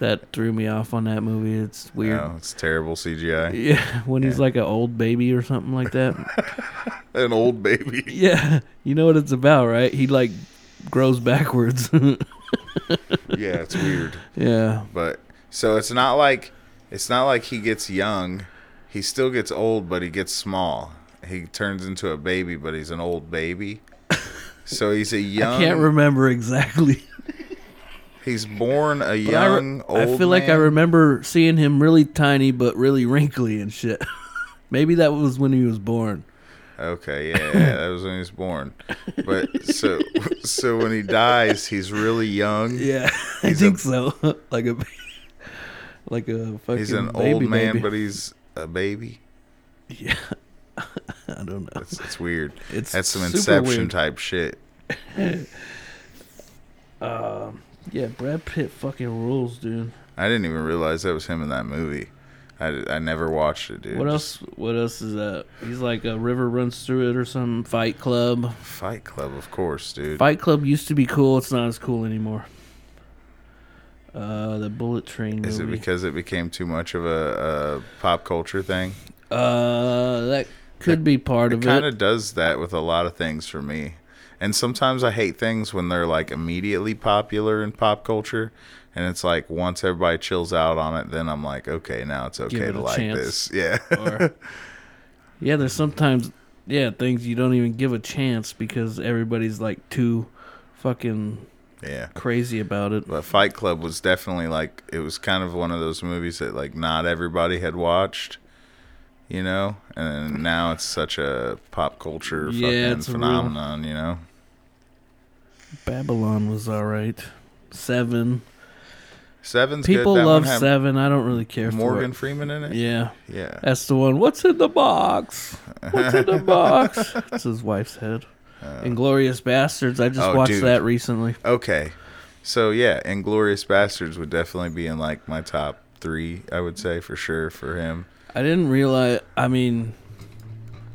that threw me off on that movie. It's weird. No, it's terrible CGI. Yeah, [laughs] when he's like an old baby or something like that. An old baby. yeah, you know what it's about, right? He like grows backwards. yeah, it's weird. yeah, But so it's not like it's not like he gets young. He still gets old, but he gets small. He turns into a baby, but he's an old baby. [laughs] So he's a young. I can't remember exactly. He's born a I, re- young I old. feel like I remember seeing him really tiny but really wrinkly and shit. [laughs] Maybe that was when he was born. Okay, yeah, yeah, that was when he was born. But so [laughs] so when he dies, he's really young. Yeah, I think a- so. like a, like a fucking. He's an baby old man, baby. but he's a baby. yeah, [laughs] I don't know. It's, it's weird. It's That's some Inception weird. type shit. [laughs] Um, yeah, Brad Pitt fucking rules, dude. I didn't even realize that was him in that movie. I, I never watched it, dude. What else? What else is that? He's like a river runs through it or some Fight Club. Fight Club, of course, dude. Fight Club used to be cool. It's not as cool anymore. Uh, the Bullet Train movie. Is it because it became too much of a, a pop culture thing? uh, that could be part of It kind of does that with a lot of things for me. And sometimes I hate things when they're like immediately popular in pop culture. And it's like once everybody chills out on it, then I'm like, okay, now it's okay it to like chance. this. [laughs] Yeah. or yeah, there's sometimes yeah things you don't even give a chance because everybody's like too fucking yeah. crazy about it. But Fight Club was definitely like it was kind of one of those movies that like not everybody had watched, you know, and now it's such a pop culture Yeah, fucking a real- phenomenon, you know. Babylon was all right. Seven. Seven's People. Love Seven. I don't really care Morgan Freeman in it. it. Yeah, Yeah. that's the one. What's in the box? What's in the box? [laughs] It's his wife's head. Inglourious Basterds. I just Uh, Oh, watched dude. that recently. Okay. So yeah, Inglourious Basterds would definitely be in like my top three. I would say for sure for him. I didn't realize. I mean,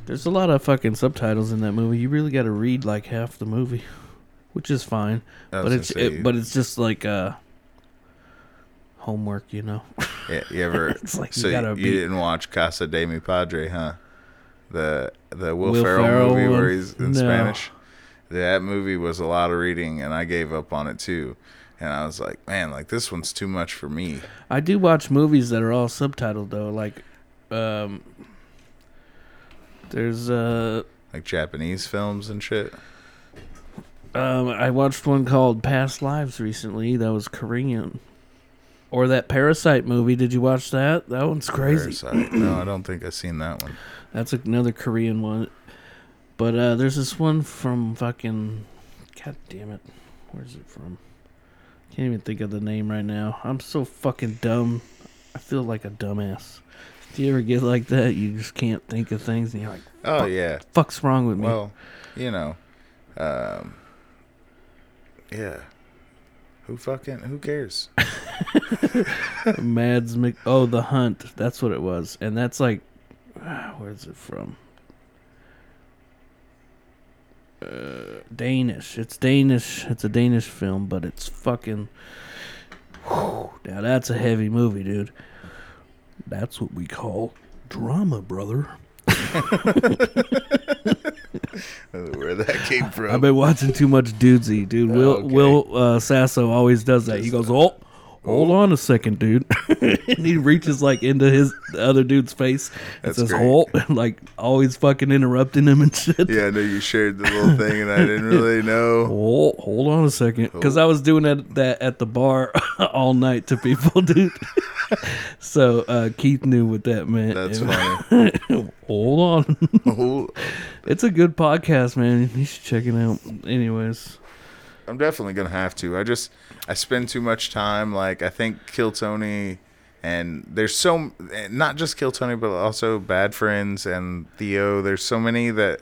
there's a lot of fucking subtitles in that movie. You really got to read like half the movie, which is fine. But it's it, but it's just like uh homework, you know. yeah, you ever? [laughs] it's like so you, gotta be- didn't watch Casa de Mi Padre, huh? The the Will, Will Ferrell, Ferrell movie where he's in No. Spanish. That movie was a lot of reading, and I gave up on it too. And I was like, man, like this one's too much for me. I do watch movies that are all subtitled though. Like, um, there's uh, Like Japanese films and shit. um, I watched one called Past Lives recently. That was Korean. Or that Parasite movie. Did you watch that? That one's crazy. Parasite. no, I don't think I've seen that one. That's another Korean one. But uh, there's this one from fucking. God damn it. Where's it from? Can't even think of the name right now. I'm so fucking dumb. I feel like a dumbass. Do you ever get like that? You just can't think of things and you're like, Oh yeah. fuck's wrong with me? Well, you know, um, yeah. Who fucking who cares? [laughs] [laughs] Mads Mc. Oh, The Hunt. That's what it was. And that's like. Ah, Where's it from? Danish. It's Danish. It's a Danish film, but it's fucking. Whew, now that's a heavy movie, dude. That's what we call drama, brother. [laughs] Where that came from? I've been watching too much dudesy, dude. Will okay. Will uh, Sasso always does that. He goes, "Oh, hold on a second, dude," and [laughs] he reaches like into his the other dude's face and That's says, great. [laughs] Like always fucking interrupting him and shit. yeah, I know you shared the little thing, and I didn't [laughs] really know. Oh, hold on a second, because I was doing that, that at the bar all night to people, dude. so uh, Keith knew what that meant. That's funny. hold on, it's a good podcast, man. You should check it out. Anyways, I'm definitely gonna have to. I just I spend too much time. Like I think Kill Tony, and there's so not just Kill Tony, but also Bad Friends and Theo. There's so many that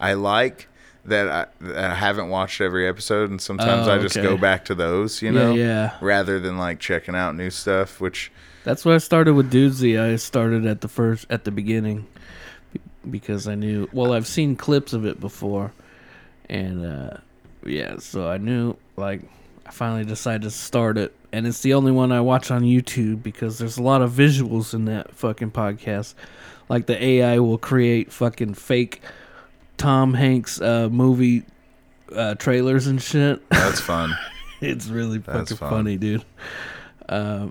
I like that I, that I haven't watched every episode, and sometimes Oh, I just okay. go back to those. You know, yeah. rather than like checking out new stuff. Which That's what I started with Dudesy. I started at the first at the beginning because I knew. Well, I've seen clips of it before, and uh, yeah, so I knew. Like, I finally decided to start it, and it's the only one I watch on YouTube because there's a lot of visuals in that fucking podcast. Like the AI will create fucking fake Tom Hanks uh, movie uh, trailers and shit. that's fun. [laughs] It's really That's fucking fun. funny, dude. Uh,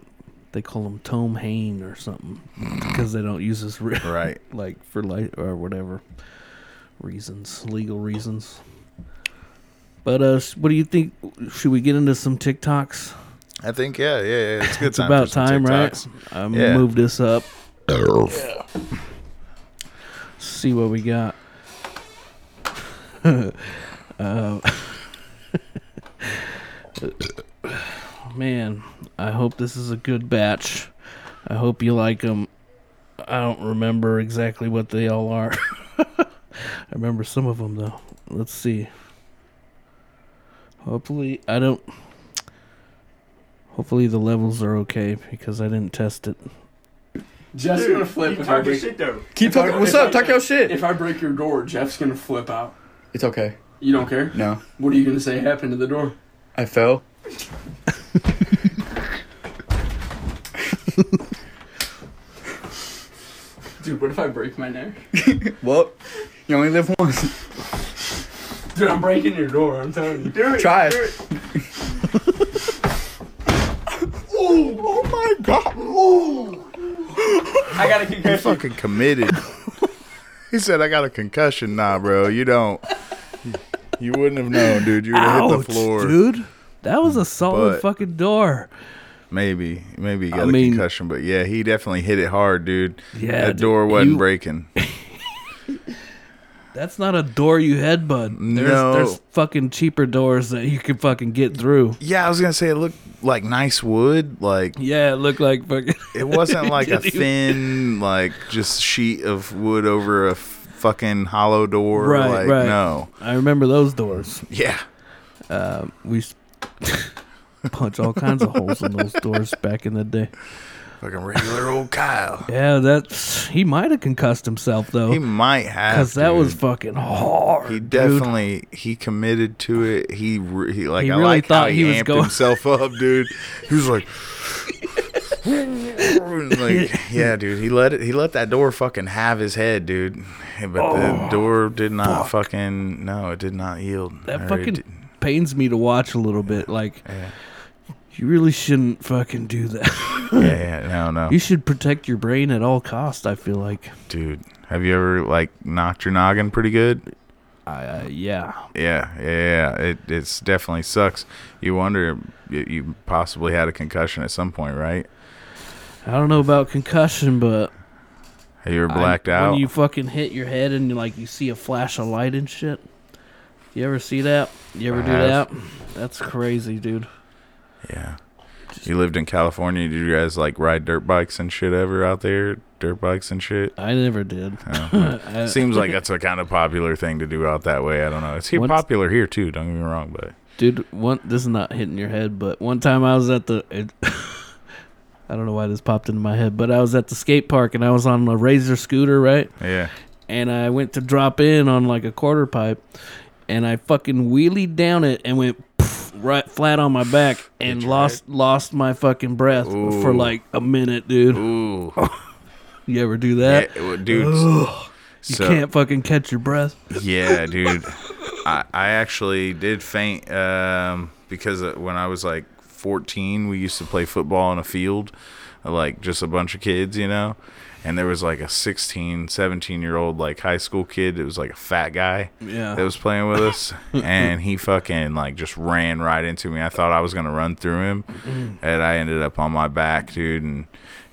they call him Tom Hain or something because they don't use his re- right. [laughs] like for like or whatever reasons, legal reasons. But uh, what do you think? Should we get into some TikToks? I think yeah, yeah, yeah. It's good It's time. about time, right? I'm Yeah. gonna move this up. yeah. See what we got. [laughs] uh, [laughs] man, I hope this is a good batch. I hope you like them. I don't remember exactly what they all are. [laughs] I remember some of them though. Let's see. Hopefully, I don't. Hopefully the levels are okay because I didn't test it. Jeff's gonna flip if I break. though. Keep talking. What's up? I- Talk your shit. If I break your door, Jeff's gonna flip out. It's okay. You don't care. No, What are you gonna say happened to the door? I fell. Dude, what if I break my neck? [laughs] Well, you only live once. Dude, I'm breaking your door. I'm telling you. Do Try it. oh, oh my god. I got a He concussion. fucking committed. he said, "I got a concussion." Nah, bro, you don't. You wouldn't have known, dude. You would have hit the Ouch, floor. dude. That was a solid But- fucking door. Maybe, maybe he got I a mean- concussion, but yeah, he definitely hit it hard, dude. Yeah, that dude, door wasn't you- breaking. [laughs] That's not a door you headbutt. There's, No. there's fucking cheaper doors that you can fucking get through. Yeah, I was gonna say it looked like nice wood. Like Yeah, it looked like fucking. [laughs] it wasn't like a [laughs] thin, like just sheet of wood over a f- fucking hollow door. Right, like right. no, I remember those doors. yeah, Uh, we [laughs] punch all kinds of holes in those doors back in the day. Fucking regular old Kyle. [laughs] Yeah, that's he might have concussed himself though, He might have because that was fucking hard. He dude. definitely he committed to it. He re- he like He I really like thought how he, he was amped going- himself up, dude. [laughs] He was like, [laughs] like yeah, dude. He let it. He let that door fucking have his head, dude. But Oh, the door did not fucking no, it did not yield. That fucking pains me to watch a little bit. Like yeah, you really shouldn't fucking do that. yeah, yeah, [laughs] no, no, you should protect your brain at all costs. I feel like. dude. Have you ever like knocked your noggin pretty good? Uh, yeah. Yeah, yeah, yeah. It it's definitely sucks. You wonder you, you possibly had a concussion at some point, right? I don't know about concussion, but Have you ever I- blacked out? when you fucking hit your head and you like you see a flash of light and shit. You ever see that? You ever I do have. that? That's crazy, dude. Yeah. You lived in California. Did you guys like ride dirt bikes and shit ever out there? Dirt bikes and shit. I never did. Oh, [laughs] I- [laughs] Seems like that's a kind of popular thing to do out that way. I don't know. It's here popular here too. Don't get me wrong, but dude, one this is not hitting your head, but one time I was at the. It, [laughs] I don't know why this popped into my head, but I was at the skate park and I was on a razor scooter, right? yeah, and I went to drop in on like a quarter pipe, and I fucking wheelied down it and went right flat on my back and lost lost my fucking breath for like a minute, dude. Ooh, [laughs] You ever do yeah, that? well, dude. You so- can't fucking catch your breath. Yeah, dude. I I actually did faint um, because uh, when I was like 14, we used to play football in a field, like just a bunch of kids, you know. And there was like a 16, 17 year old like high school kid. It was like a fat guy Yeah. that was playing with us, [laughs] and he fucking like just ran right into me. I thought I was gonna run through him, and I ended up on my back, dude. And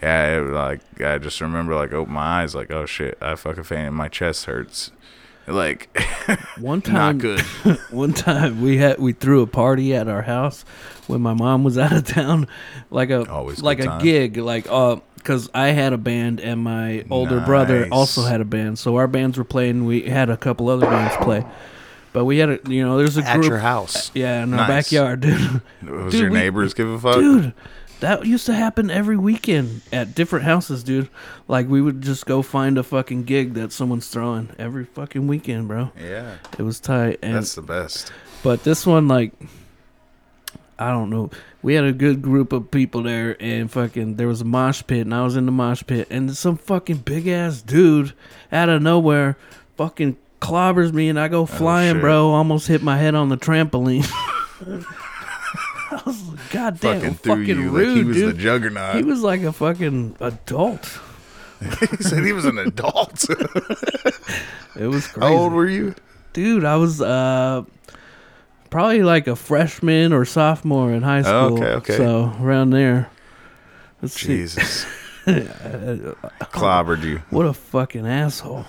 yeah, it, like I just remember like open my eyes, like oh shit, I fucking fainted. My chest hurts. Like [laughs] One time, not good. [laughs] one time we had we threw a party at our house when my mom was out of town, like a Always like a time. gig, like uh, because I had a band and my older brother also had a band, so our bands were playing. We had a couple other bands play, but we had a you know there's a At your house. yeah in our backyard, dude. [laughs] Was Dude, your we- neighbors give a fuck? dude that used to happen every weekend at different houses dude like we would just go find a fucking gig that someone's throwing every fucking weekend bro Yeah, it was tight and that's the best. but this one like i don't know we had a good group of people there and fucking there was a mosh pit and i was in the mosh pit and some fucking big ass dude out of nowhere fucking clobbers me and i go flying Oh, bro almost hit my head on the trampoline [laughs] I was like, God damn, fucking fucking, you rude, like he was dude. the juggernaut. He was like a fucking adult. [laughs] he said he was an adult. [laughs] It was crazy. How old were you? Dude, I was uh probably like a freshman or sophomore in high Oh, school. okay, okay. So around there. Let's see. Jesus, [laughs] uh, clobbered you. [laughs] What a fucking asshole.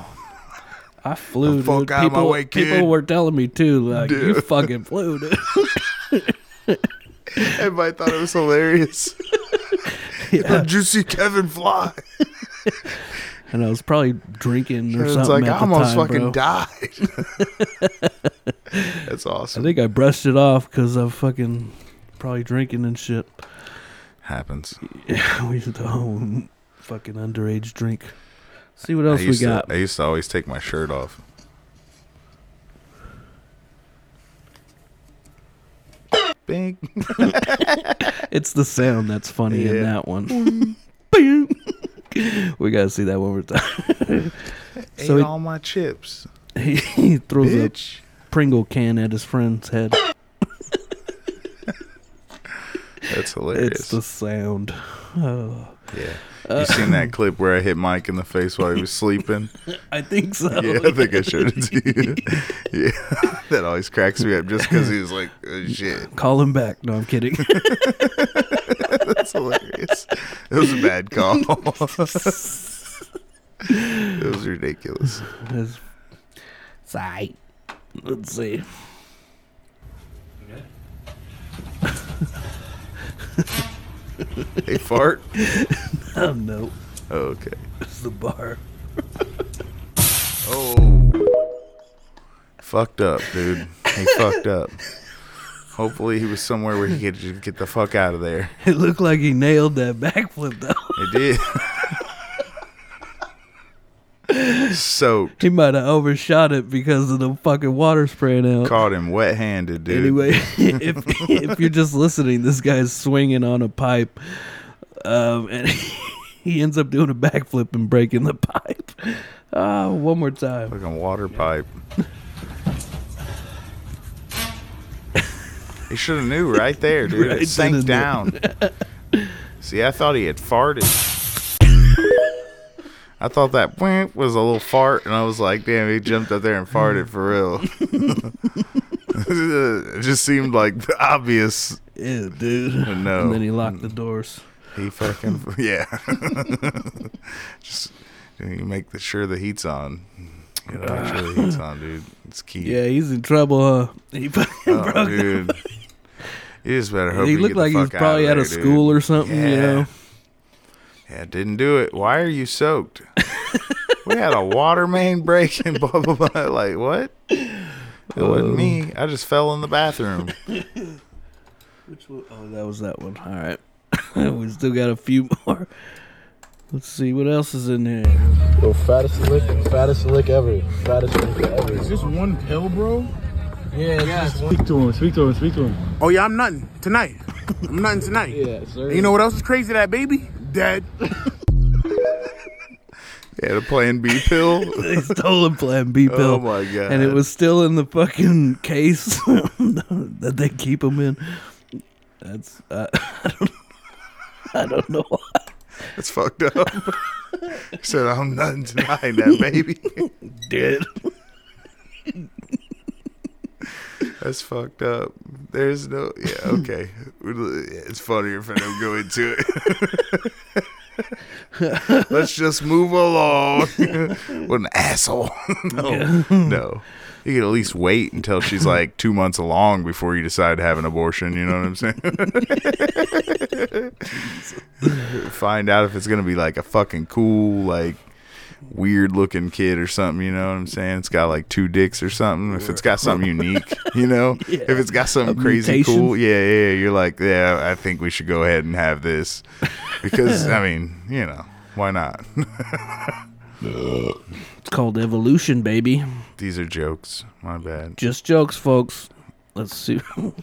I flew. The fuck dude. out of my people, way, kid. people were telling me too, like you Dude. fucking flew, dude. [laughs] Everybody thought it was hilarious. yeah. Did you see Kevin fly? And I was probably drinking or It's something. like I almost time, fucking bro. died. [laughs] That's awesome. I think I brushed it off because I'm fucking probably drinking and shit. Happens. Yeah, [laughs] we used to fucking underage drink. See what else we used, to, got. I used to always take my shirt off. Bing. [laughs] It's the sound that's funny in that one. Boom. [laughs] we gotta see that one more time. [laughs] Ate So he- all my chips, he, [laughs] he throws bitch. a Pringle can at his friend's head. That's hilarious. It's the sound. Oh, yeah. You uh, seen that clip where I hit Mike in the face while he was sleeping? I think so. Yeah, I think I showed it to you. Yeah, that always cracks me up just because he was like, oh, "Shit, Call him back. No, I'm kidding. Hilarious." It was a bad call. [laughs] it was ridiculous. His side. Let's see. [laughs] Hey, fart. Oh no, Oh, okay. it's the bar. Oh, fucked up, dude. He fucked up. Hopefully, he was somewhere where he could just get the fuck out of there. [laughs] It looked like he nailed that backflip though. It did. Soaked. He might have overshot it because of the fucking water spraying out. Caught him wet-handed, dude. Anyway, [laughs] if if you're just listening, this guy's swinging on a pipe, um, and [laughs] he ends up doing a backflip and breaking the pipe. Ah, one more time. Fucking water pipe. He should have knew right there, dude. [laughs] Right it sank down. [laughs] See, I thought he had farted. I thought that was a little fart, and I was like, "Damn, he jumped up there and farted for real." [laughs] it just seemed like the obvious. Yeah, dude. No. And then he locked the doors. He fucking yeah. just you make the sure the heat's on. You gotta make sure the heat's on, dude. It's key. Yeah, he's in trouble, huh? He fucking Oh, broke. dude. You just better hope He you looked get the like he was probably out of of there, school dude. or something, you know. Yeah, didn't do it. Why are you soaked? [laughs] we had a water main break and blah blah blah. [laughs] Like what? It wasn't um, me. I just fell in the bathroom. [laughs] Which one? Oh, that was that one. All right. we still got a few more. Let's see what else is in there. Yo, fattest lick, fattest lick ever. Fattest lick ever. Is this one pill, bro? Yeah, yeah. speak to him, speak to him, speak to him. Oh yeah, I'm nothing tonight. I'm nothing tonight. Yeah, sir. And you know what else is crazy? That baby dead. [laughs] Yeah, the Plan B pill. they stole a Plan B pill. [laughs] Oh my god! and it was still in the fucking case [laughs] that they keep them in. That's uh, I don't I don't know why. It's fucked up. he said, "I'm nothing tonight, that baby." Dead. That's fucked up. There's no. Yeah. Okay. [laughs] It's funnier if I don't go into it. [laughs] Let's just move along. [laughs] what an asshole. no. No. You could at least wait until she's like two months along before you decide to have an abortion. You know what I'm saying? Find out if it's gonna be like a fucking cool, like weird looking kid or something. You know what I'm saying? It's got like two dicks or something. If it's got something unique, you know, [laughs] if it's got something A crazy mutation? cool, yeah, yeah, you're like, yeah, I think we should go ahead and have this because [laughs] I mean, you know, why not? [laughs] It's called evolution, baby. These are jokes. My bad. Just jokes, folks. Let's see. 24,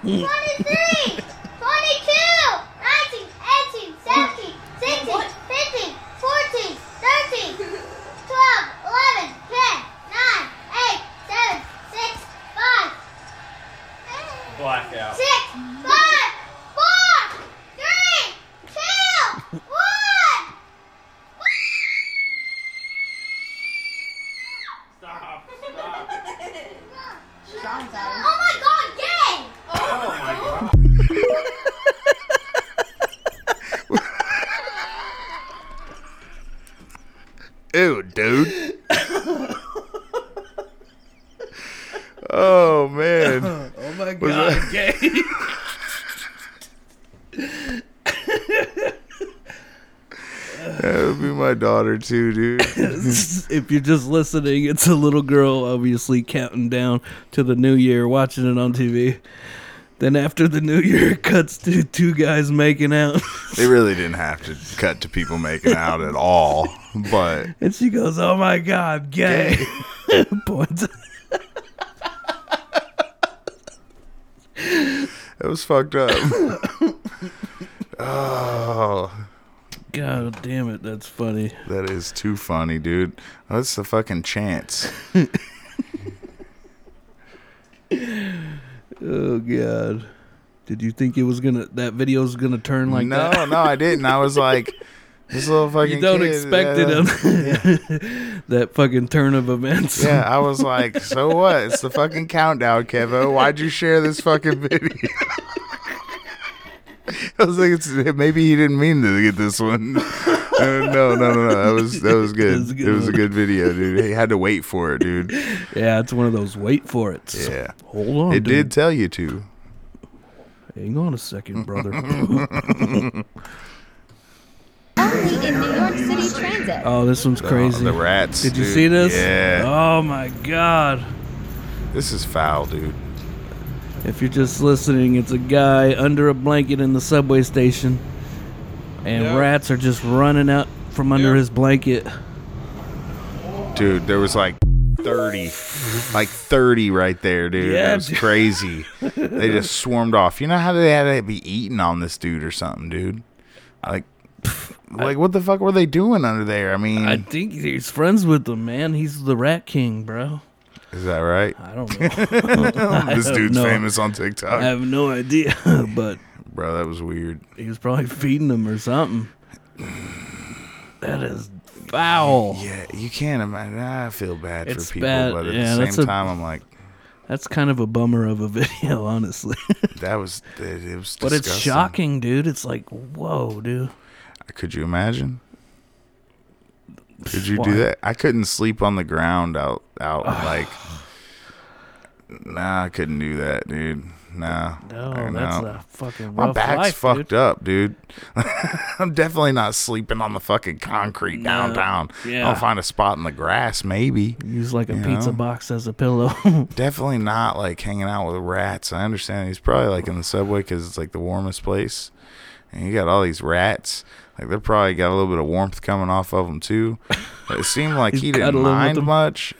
23, Blackout. 6, 5, 4, 3, 2, 1. Stop, stop. Oh my god, gay! Oh my god. [laughs] Ew, dude. oh man. oh my Was that- gay. That would be my daughter too, dude. [laughs] [laughs] if you're just listening, it's a little girl obviously counting down to the new year, watching it on TV. Then after the new year, it cuts to two guys making out, [laughs] They really didn't have to cut to people making out at all, but and she goes, "Oh my god, gay!" Points. it was fucked up. oh, God damn it, that's funny. that is too funny, dude. What's the fucking chance? [laughs] Oh god. Did you think it was gonna that video was gonna turn like no, that? no, no, I didn't. I was like, this little [laughs] fucking. You don't kid, expect it [laughs] yeah. that fucking turn of events. Yeah, I was like, so what? It's the fucking countdown, Kevo. Why'd you share this fucking video? [laughs] I was like, it's, maybe he didn't mean to get this one. [laughs] Uh, no, no, no, no. That was that was good. [laughs] That was good it was a good video, dude. He had to wait for it, dude. Yeah, it's one of those wait for it. Yeah, Hold on. it dude. did tell you to. Hang on a second, brother. Only in New York City Transit. oh, this one's crazy. Oh, the rats. Did you dude. see this? Yeah. Oh my god. This is foul, dude. If you're just listening, it's a guy under a blanket in the subway station, and rats are just running out from under his blanket. Dude, there was like 30, like 30 right there, dude. Yeah, that was dude. crazy. [laughs] they just swarmed off. You know how they had to be eating on this dude or something, dude? Like, [laughs] like what the fuck were they doing under there? I mean, I think he's friends with them, man. He's the rat king, bro. Is that right? I don't know. [laughs] This dude's know. famous on TikTok, I have no idea, [laughs] but bro. That was weird. he was probably feeding them or something. That is foul. Yeah, you can't imagine. I feel bad It's for people, bad. but at Yeah, the same time, I'm like, That's kind of a bummer of a [laughs] video, honestly. that was it, it was. but it's shocking, dude. It's like, whoa, dude. Could you imagine? Could you do that? I couldn't sleep on the ground out out [sighs] like. Nah, I couldn't do that, dude. Nah, No, that's know. a fucking my back's life, fucked dude. up, dude. [laughs] I'm definitely not sleeping on the fucking concrete No, downtown. yeah. I'll find a spot in the grass, maybe. Use like a You pizza know? box as a pillow. [laughs] Definitely not like hanging out with rats. I understand he's probably like in the subway because it's like the warmest place, and you got all these rats. Like they're probably got a little bit of warmth coming off of them too. But it seemed like [laughs] he didn't mind much.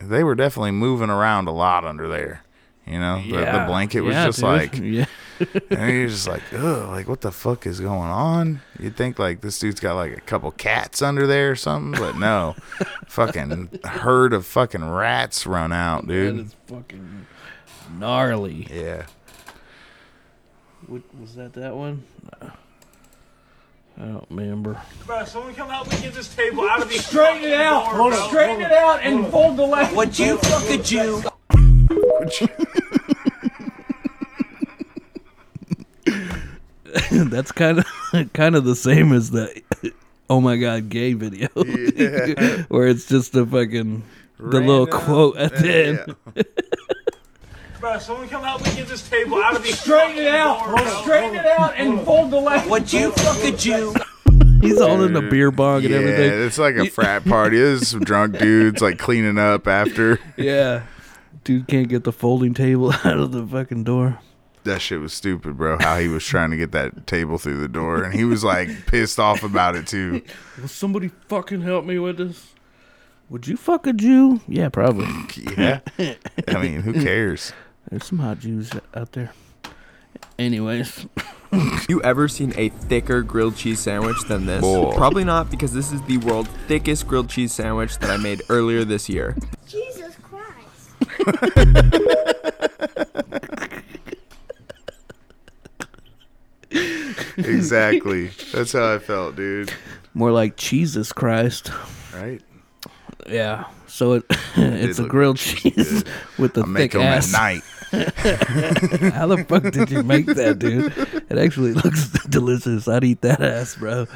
they were definitely moving around a lot under there. You know, the, the blanket was Yeah, just dude. like, [laughs] yeah. and you're just like, ugh, like what the fuck is going on? You'd think like this dude's got like a couple cats under there or something, but no, [laughs] fucking herd of fucking rats run out, dude. is fucking gnarly. Yeah, What, was that that one? No. I don't remember. Bro, someone come help me get this table out of the Straighten it out. Straighten it out and fold the leg. Would you fuck a Jew? [laughs] That's kind of kind of the same as the oh my god gay video, [laughs] Yeah. where it's just a fucking the little quote at the end. Yeah. [laughs] Bro, someone come help me get this table out of the Straighten it out. Straighten it out and fold the leg. Would you fuck a Jew? He's all in the beer bong and yeah, everything. it's like a frat party. There's some drunk dudes like cleaning up after. [laughs] Yeah, dude can't get the folding table [laughs] out of the fucking door. That shit was stupid, bro. How he was trying to get that table through the door, and he was like pissed off about it too. [laughs] Will somebody fucking help me with this? Would you fuck a Jew? Yeah, probably. Yeah, I mean, who cares? There's some hot Jews out there. Anyways, [laughs] You ever seen a thicker grilled cheese sandwich than this? Boy. Probably not because this is the world's thickest grilled cheese sandwich that I made earlier this year. Jesus Christ. [laughs] Exactly. That's how I felt, dude. more like Jesus Christ. Right? Yeah. So it [laughs] it's a grilled cheese [laughs] with the I thick ass. at night. [laughs] How the fuck did you make that, dude? It actually looks delicious. I'd eat that ass, bro.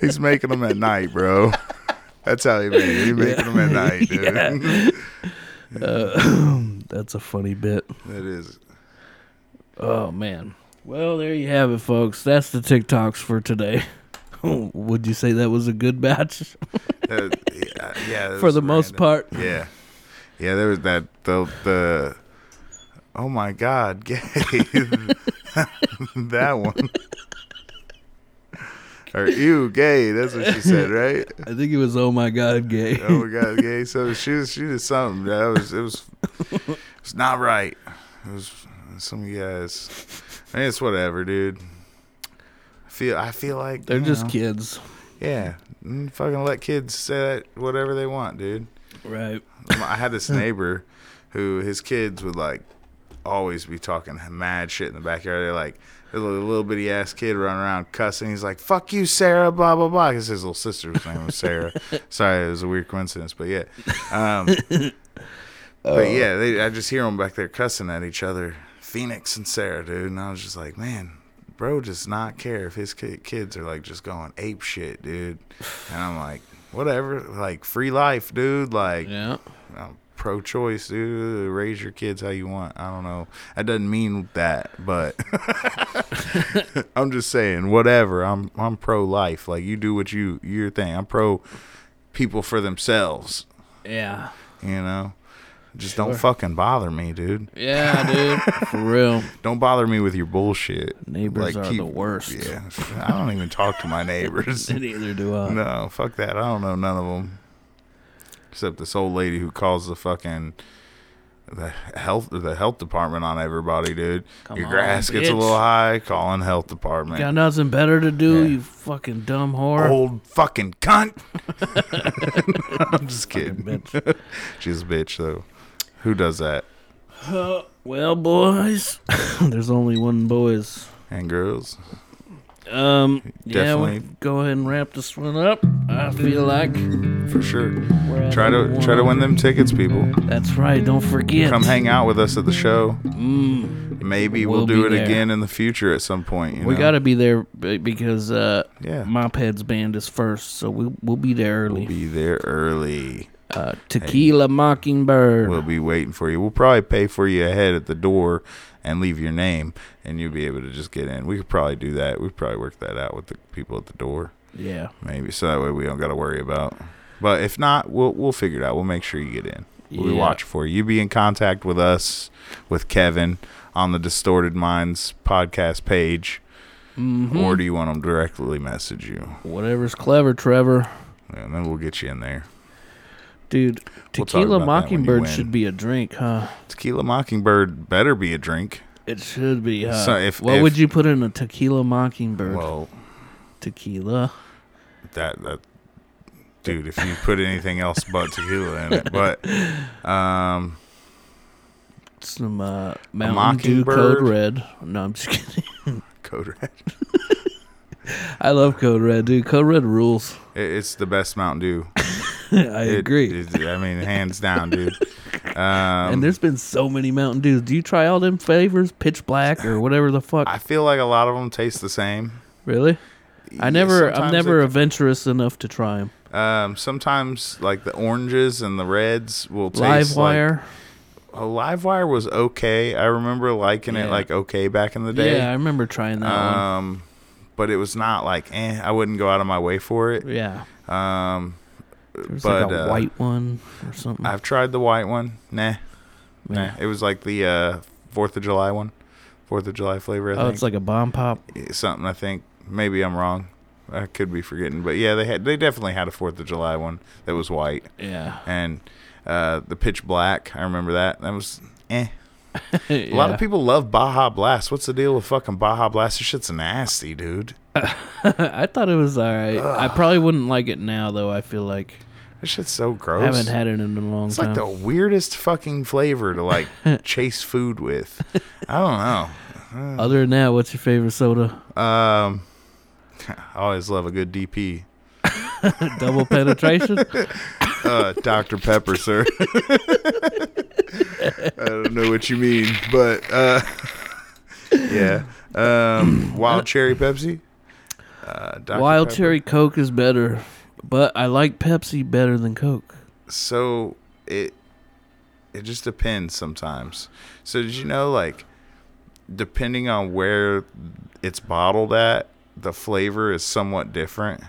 He's making them at night, bro. That's how he made it. He making them at night, dude. Uh, [clears throat] that's a funny bit. That is. Oh man. Well, there you have it, folks. That's the TikToks for today. [laughs] Would you say that was a good batch? [laughs] Uh, yeah, yeah, For the most part. Yeah, yeah. There was that the the. Oh my God, [laughs] gay. that one. Or ew, gay. That's what she said, right? I think it was oh my god, gay. Oh my God, gay. So she was she did something. That was it was it's not right. It was some guys. I mean, it's whatever, dude. Feel I feel like They're just know, kids. Yeah, mm, fucking let kids say that whatever they want, dude. Right. I had this [laughs] neighbor who his kids would like always be talking mad shit in the backyard. They're like a little, little bitty ass kid running around cussing. He's like, "Fuck you, Sarah," blah blah blah. Because his little sister's name was [laughs] Sarah. Sorry, it was a weird coincidence, but yeah. Um, [laughs] but yeah, they, I just hear them back there cussing at each other, Phoenix and Sarah, dude. And I was just like, man. Bro does not care if his kids are like just going ape shit, dude. And I'm like, whatever, like free life, dude. Like, Yeah. I'm pro-choice, dude. Raise your kids how you want. I don't know. That doesn't mean that, but [laughs] I'm just saying, whatever. I'm I'm pro-life. Like you do what you your thing. I'm pro people for themselves. Yeah. You know, just don't fucking bother me, dude. Yeah, dude. [laughs] For real. Don't bother me with your bullshit. Neighbors are the worst. Yeah, I don't even talk to my [laughs] neighbors. [laughs] Neither do I. No, fuck that. I don't know none of them. Except this old lady who calls the fucking the health the health department on everybody, dude. Come Your on, grass gets a little high, calling health department. Got nothing better to do, Yeah. you fucking dumb whore. Old fucking cunt. I'm just kidding. She's a bitch though. Who does that? Uh, [laughs] well, boys, [laughs] there's only one boys. And girls. Um, yeah, we Definitely. go ahead and wrap this one up. I feel like For sure. Try to number try to win them tickets, people. That's right. Don't forget. Come hang out with us at the show. Mm, Maybe We'll we'll, do it there. again in the future at some point. You we got to be there because uh, Yeah. Mopheads band is first, so we we'll be there early. We'll be there early. Uh, Tequila Mockingbird. We'll be waiting for you. We'll probably pay for you ahead at the door and leave your name, and you'll be able to just get in. We could probably do that. We'd probably work that out with the people at the door, yeah. maybe, so that way we don't got to worry about. But if not, we'll we'll figure it out. We'll make sure you get in. We'll be Yeah. watching for you. You be in contact with us, with Kevin, on the Distorted Minds podcast page, Mhm. or do you want them directly message you? Whatever's clever, Trevor. and then we'll get you in there. Dude, We'll Tequila about that when you Mockingbird should be a drink, huh? Tequila Mockingbird better be a drink. It should be. Huh? So if- what if- would you put in a Tequila Mockingbird? Well, tequila. that that dude, if you put anything else but tequila in it, but um, Some uh, Mountain Dew Code Red. No, I'm just [laughs] kidding. Code Red. I love Code Red, dude. Code Red rules. It's the best Mountain Dew. [laughs] [laughs] I It- agree. it- I mean, hands down, dude. [laughs] Um, and there's been so many Mountain Dews. Do you try all them flavors? Pitch Black or whatever the fuck? I feel like a lot of them taste the same. really? I Yeah, never. I'm never adventurous enough to try them. Um, sometimes like the oranges and the reds will taste Live like- wire. Oh, live wire was okay. I remember liking it like okay back in the day. Yeah, I remember trying that um, but it was not like eh. I wouldn't go out of my way for it. Yeah. Um, There's but like a uh, white one or something. I've tried the white one. Nah, nah. Yeah. It was like the uh, Fourth of July one. Fourth of July flavor. I oh, think. it's like a bomb pop. something. I think maybe I'm wrong. I could be forgetting, but yeah, they had they definitely had a Fourth of July one that was white. Yeah. and uh, the pitch black. I remember that. That was eh. [laughs] A lot of people love Baja Blast. What's the deal with fucking Baja Blast? This shit's nasty, dude. [laughs] I thought it was alright. I probably wouldn't like it now, though. I feel like This shit's so gross. I haven't had it in a long it's time. like the weirdest fucking flavor to like [laughs] chase food with. I don't know. Other than that, what's your favorite soda? Um, I always love a good DP. Double penetration. Uh, Dr. Pepper, sir. [laughs] I don't know what you mean, but uh, [laughs] yeah. Um, wild cherry Pepsi. Uh, Dr. Wild Pepper. cherry Coke is better, but I like Pepsi better than Coke. So it it just depends sometimes. So did you know like depending on where it's bottled at, the flavor is somewhat different.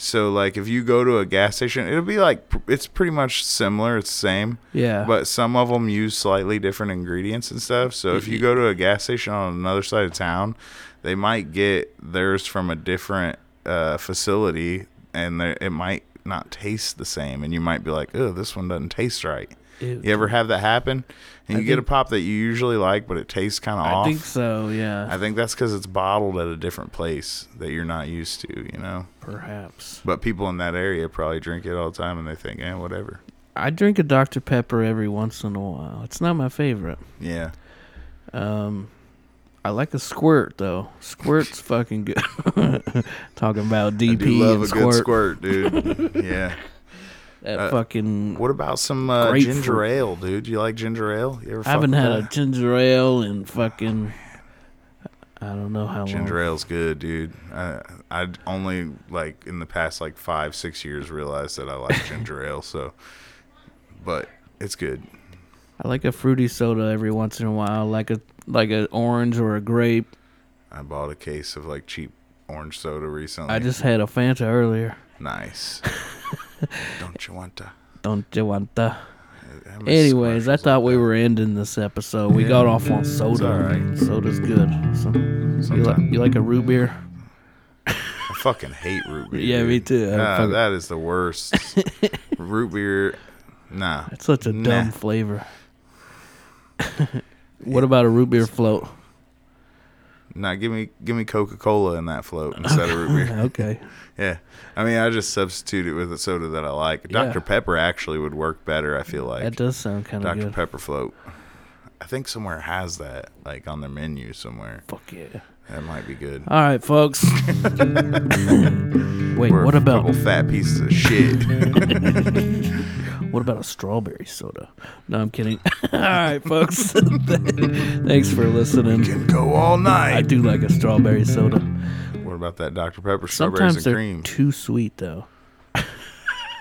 So like if you go to a gas station, it'll be like it's pretty much similar, it's the same. Yeah. But some of them use slightly different ingredients and stuff. So if you go to a gas station on another side of town, they might get theirs from a different uh, facility, and it might not taste the same. And you might be like, "Oh, this one doesn't taste right." You ever have that happen? And I you get a pop that you usually like, but it tastes kind of off. I think so. Yeah. I think that's because it's bottled at a different place that you're not used to, you know. Perhaps. But people in that area probably drink it all the time, and they think, "Eh, whatever." I drink a Dr Pepper every once in a while. It's not my favorite. Yeah. Um, I like a squirt though. Squirt's [laughs] fucking good. [laughs] Talking about DP I love and a squirt. good squirt, dude. [laughs] yeah. That Uh, fucking. What about some uh, ginger ale, dude? You like ginger ale? You ever I haven't had with a ginger ale in fucking. I don't know how ginger long. ale's good, dude. I I only like in the past like five six years realized that I like [laughs] ginger ale. So, but it's good. I like a fruity soda every once in a while, like a like an orange or a grape. I bought a case of like cheap orange soda recently. I just had a Fanta earlier. nice. [laughs] Don't you want to? Don't you want miss Anyways, I thought we were ending this episode. We Yeah. got off on soda. Soda's good. So, you like you like a root beer? I fucking hate root beer. [laughs] Yeah, me too. Ah, fucking- that is the worst. [laughs] root beer. Nah. It's such a Nah. dumb flavor. [laughs] what about a root beer float? Nah, give me give me Coca Cola in that float [laughs] instead of root beer. [laughs] okay. Yeah, I mean, I just substitute it with a soda that I like. Yeah. Dr Pepper actually would work better. I feel like That does sound kind of Dr good. Pepper float. I think somewhere has that, like on their menu somewhere. Fuck yeah. That might be good. All right, folks. [laughs] Wait, We're what about couple fat pieces of shit? [laughs] what about a strawberry soda? No, I'm kidding. [laughs] All right, folks. Thanks for listening. Can go all night. I do like a strawberry soda. What about that Dr Pepper strawberries Sometimes and they're cream? too sweet, though.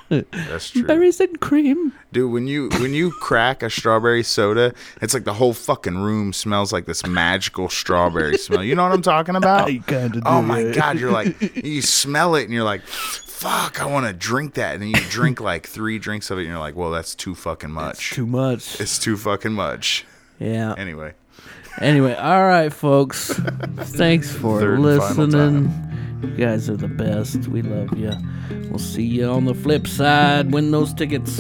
That's true. Berries and cream. Dude, when you when you crack a strawberry soda, it's like the whole fucking room smells like this magical strawberry smell. You know what I'm talking about? [laughs] You kinda Oh my yeah. god, you're like [laughs] you smell it and you're like, fuck, I want to drink that, and then you drink like three drinks of it, and you're like, well, that's too fucking much. Too much. It's too fucking much. Yeah. Anyway, Anyway, all right, folks. Thanks for Third listening. You guys are the best. We love you. We'll see you on the flip side. Win those tickets.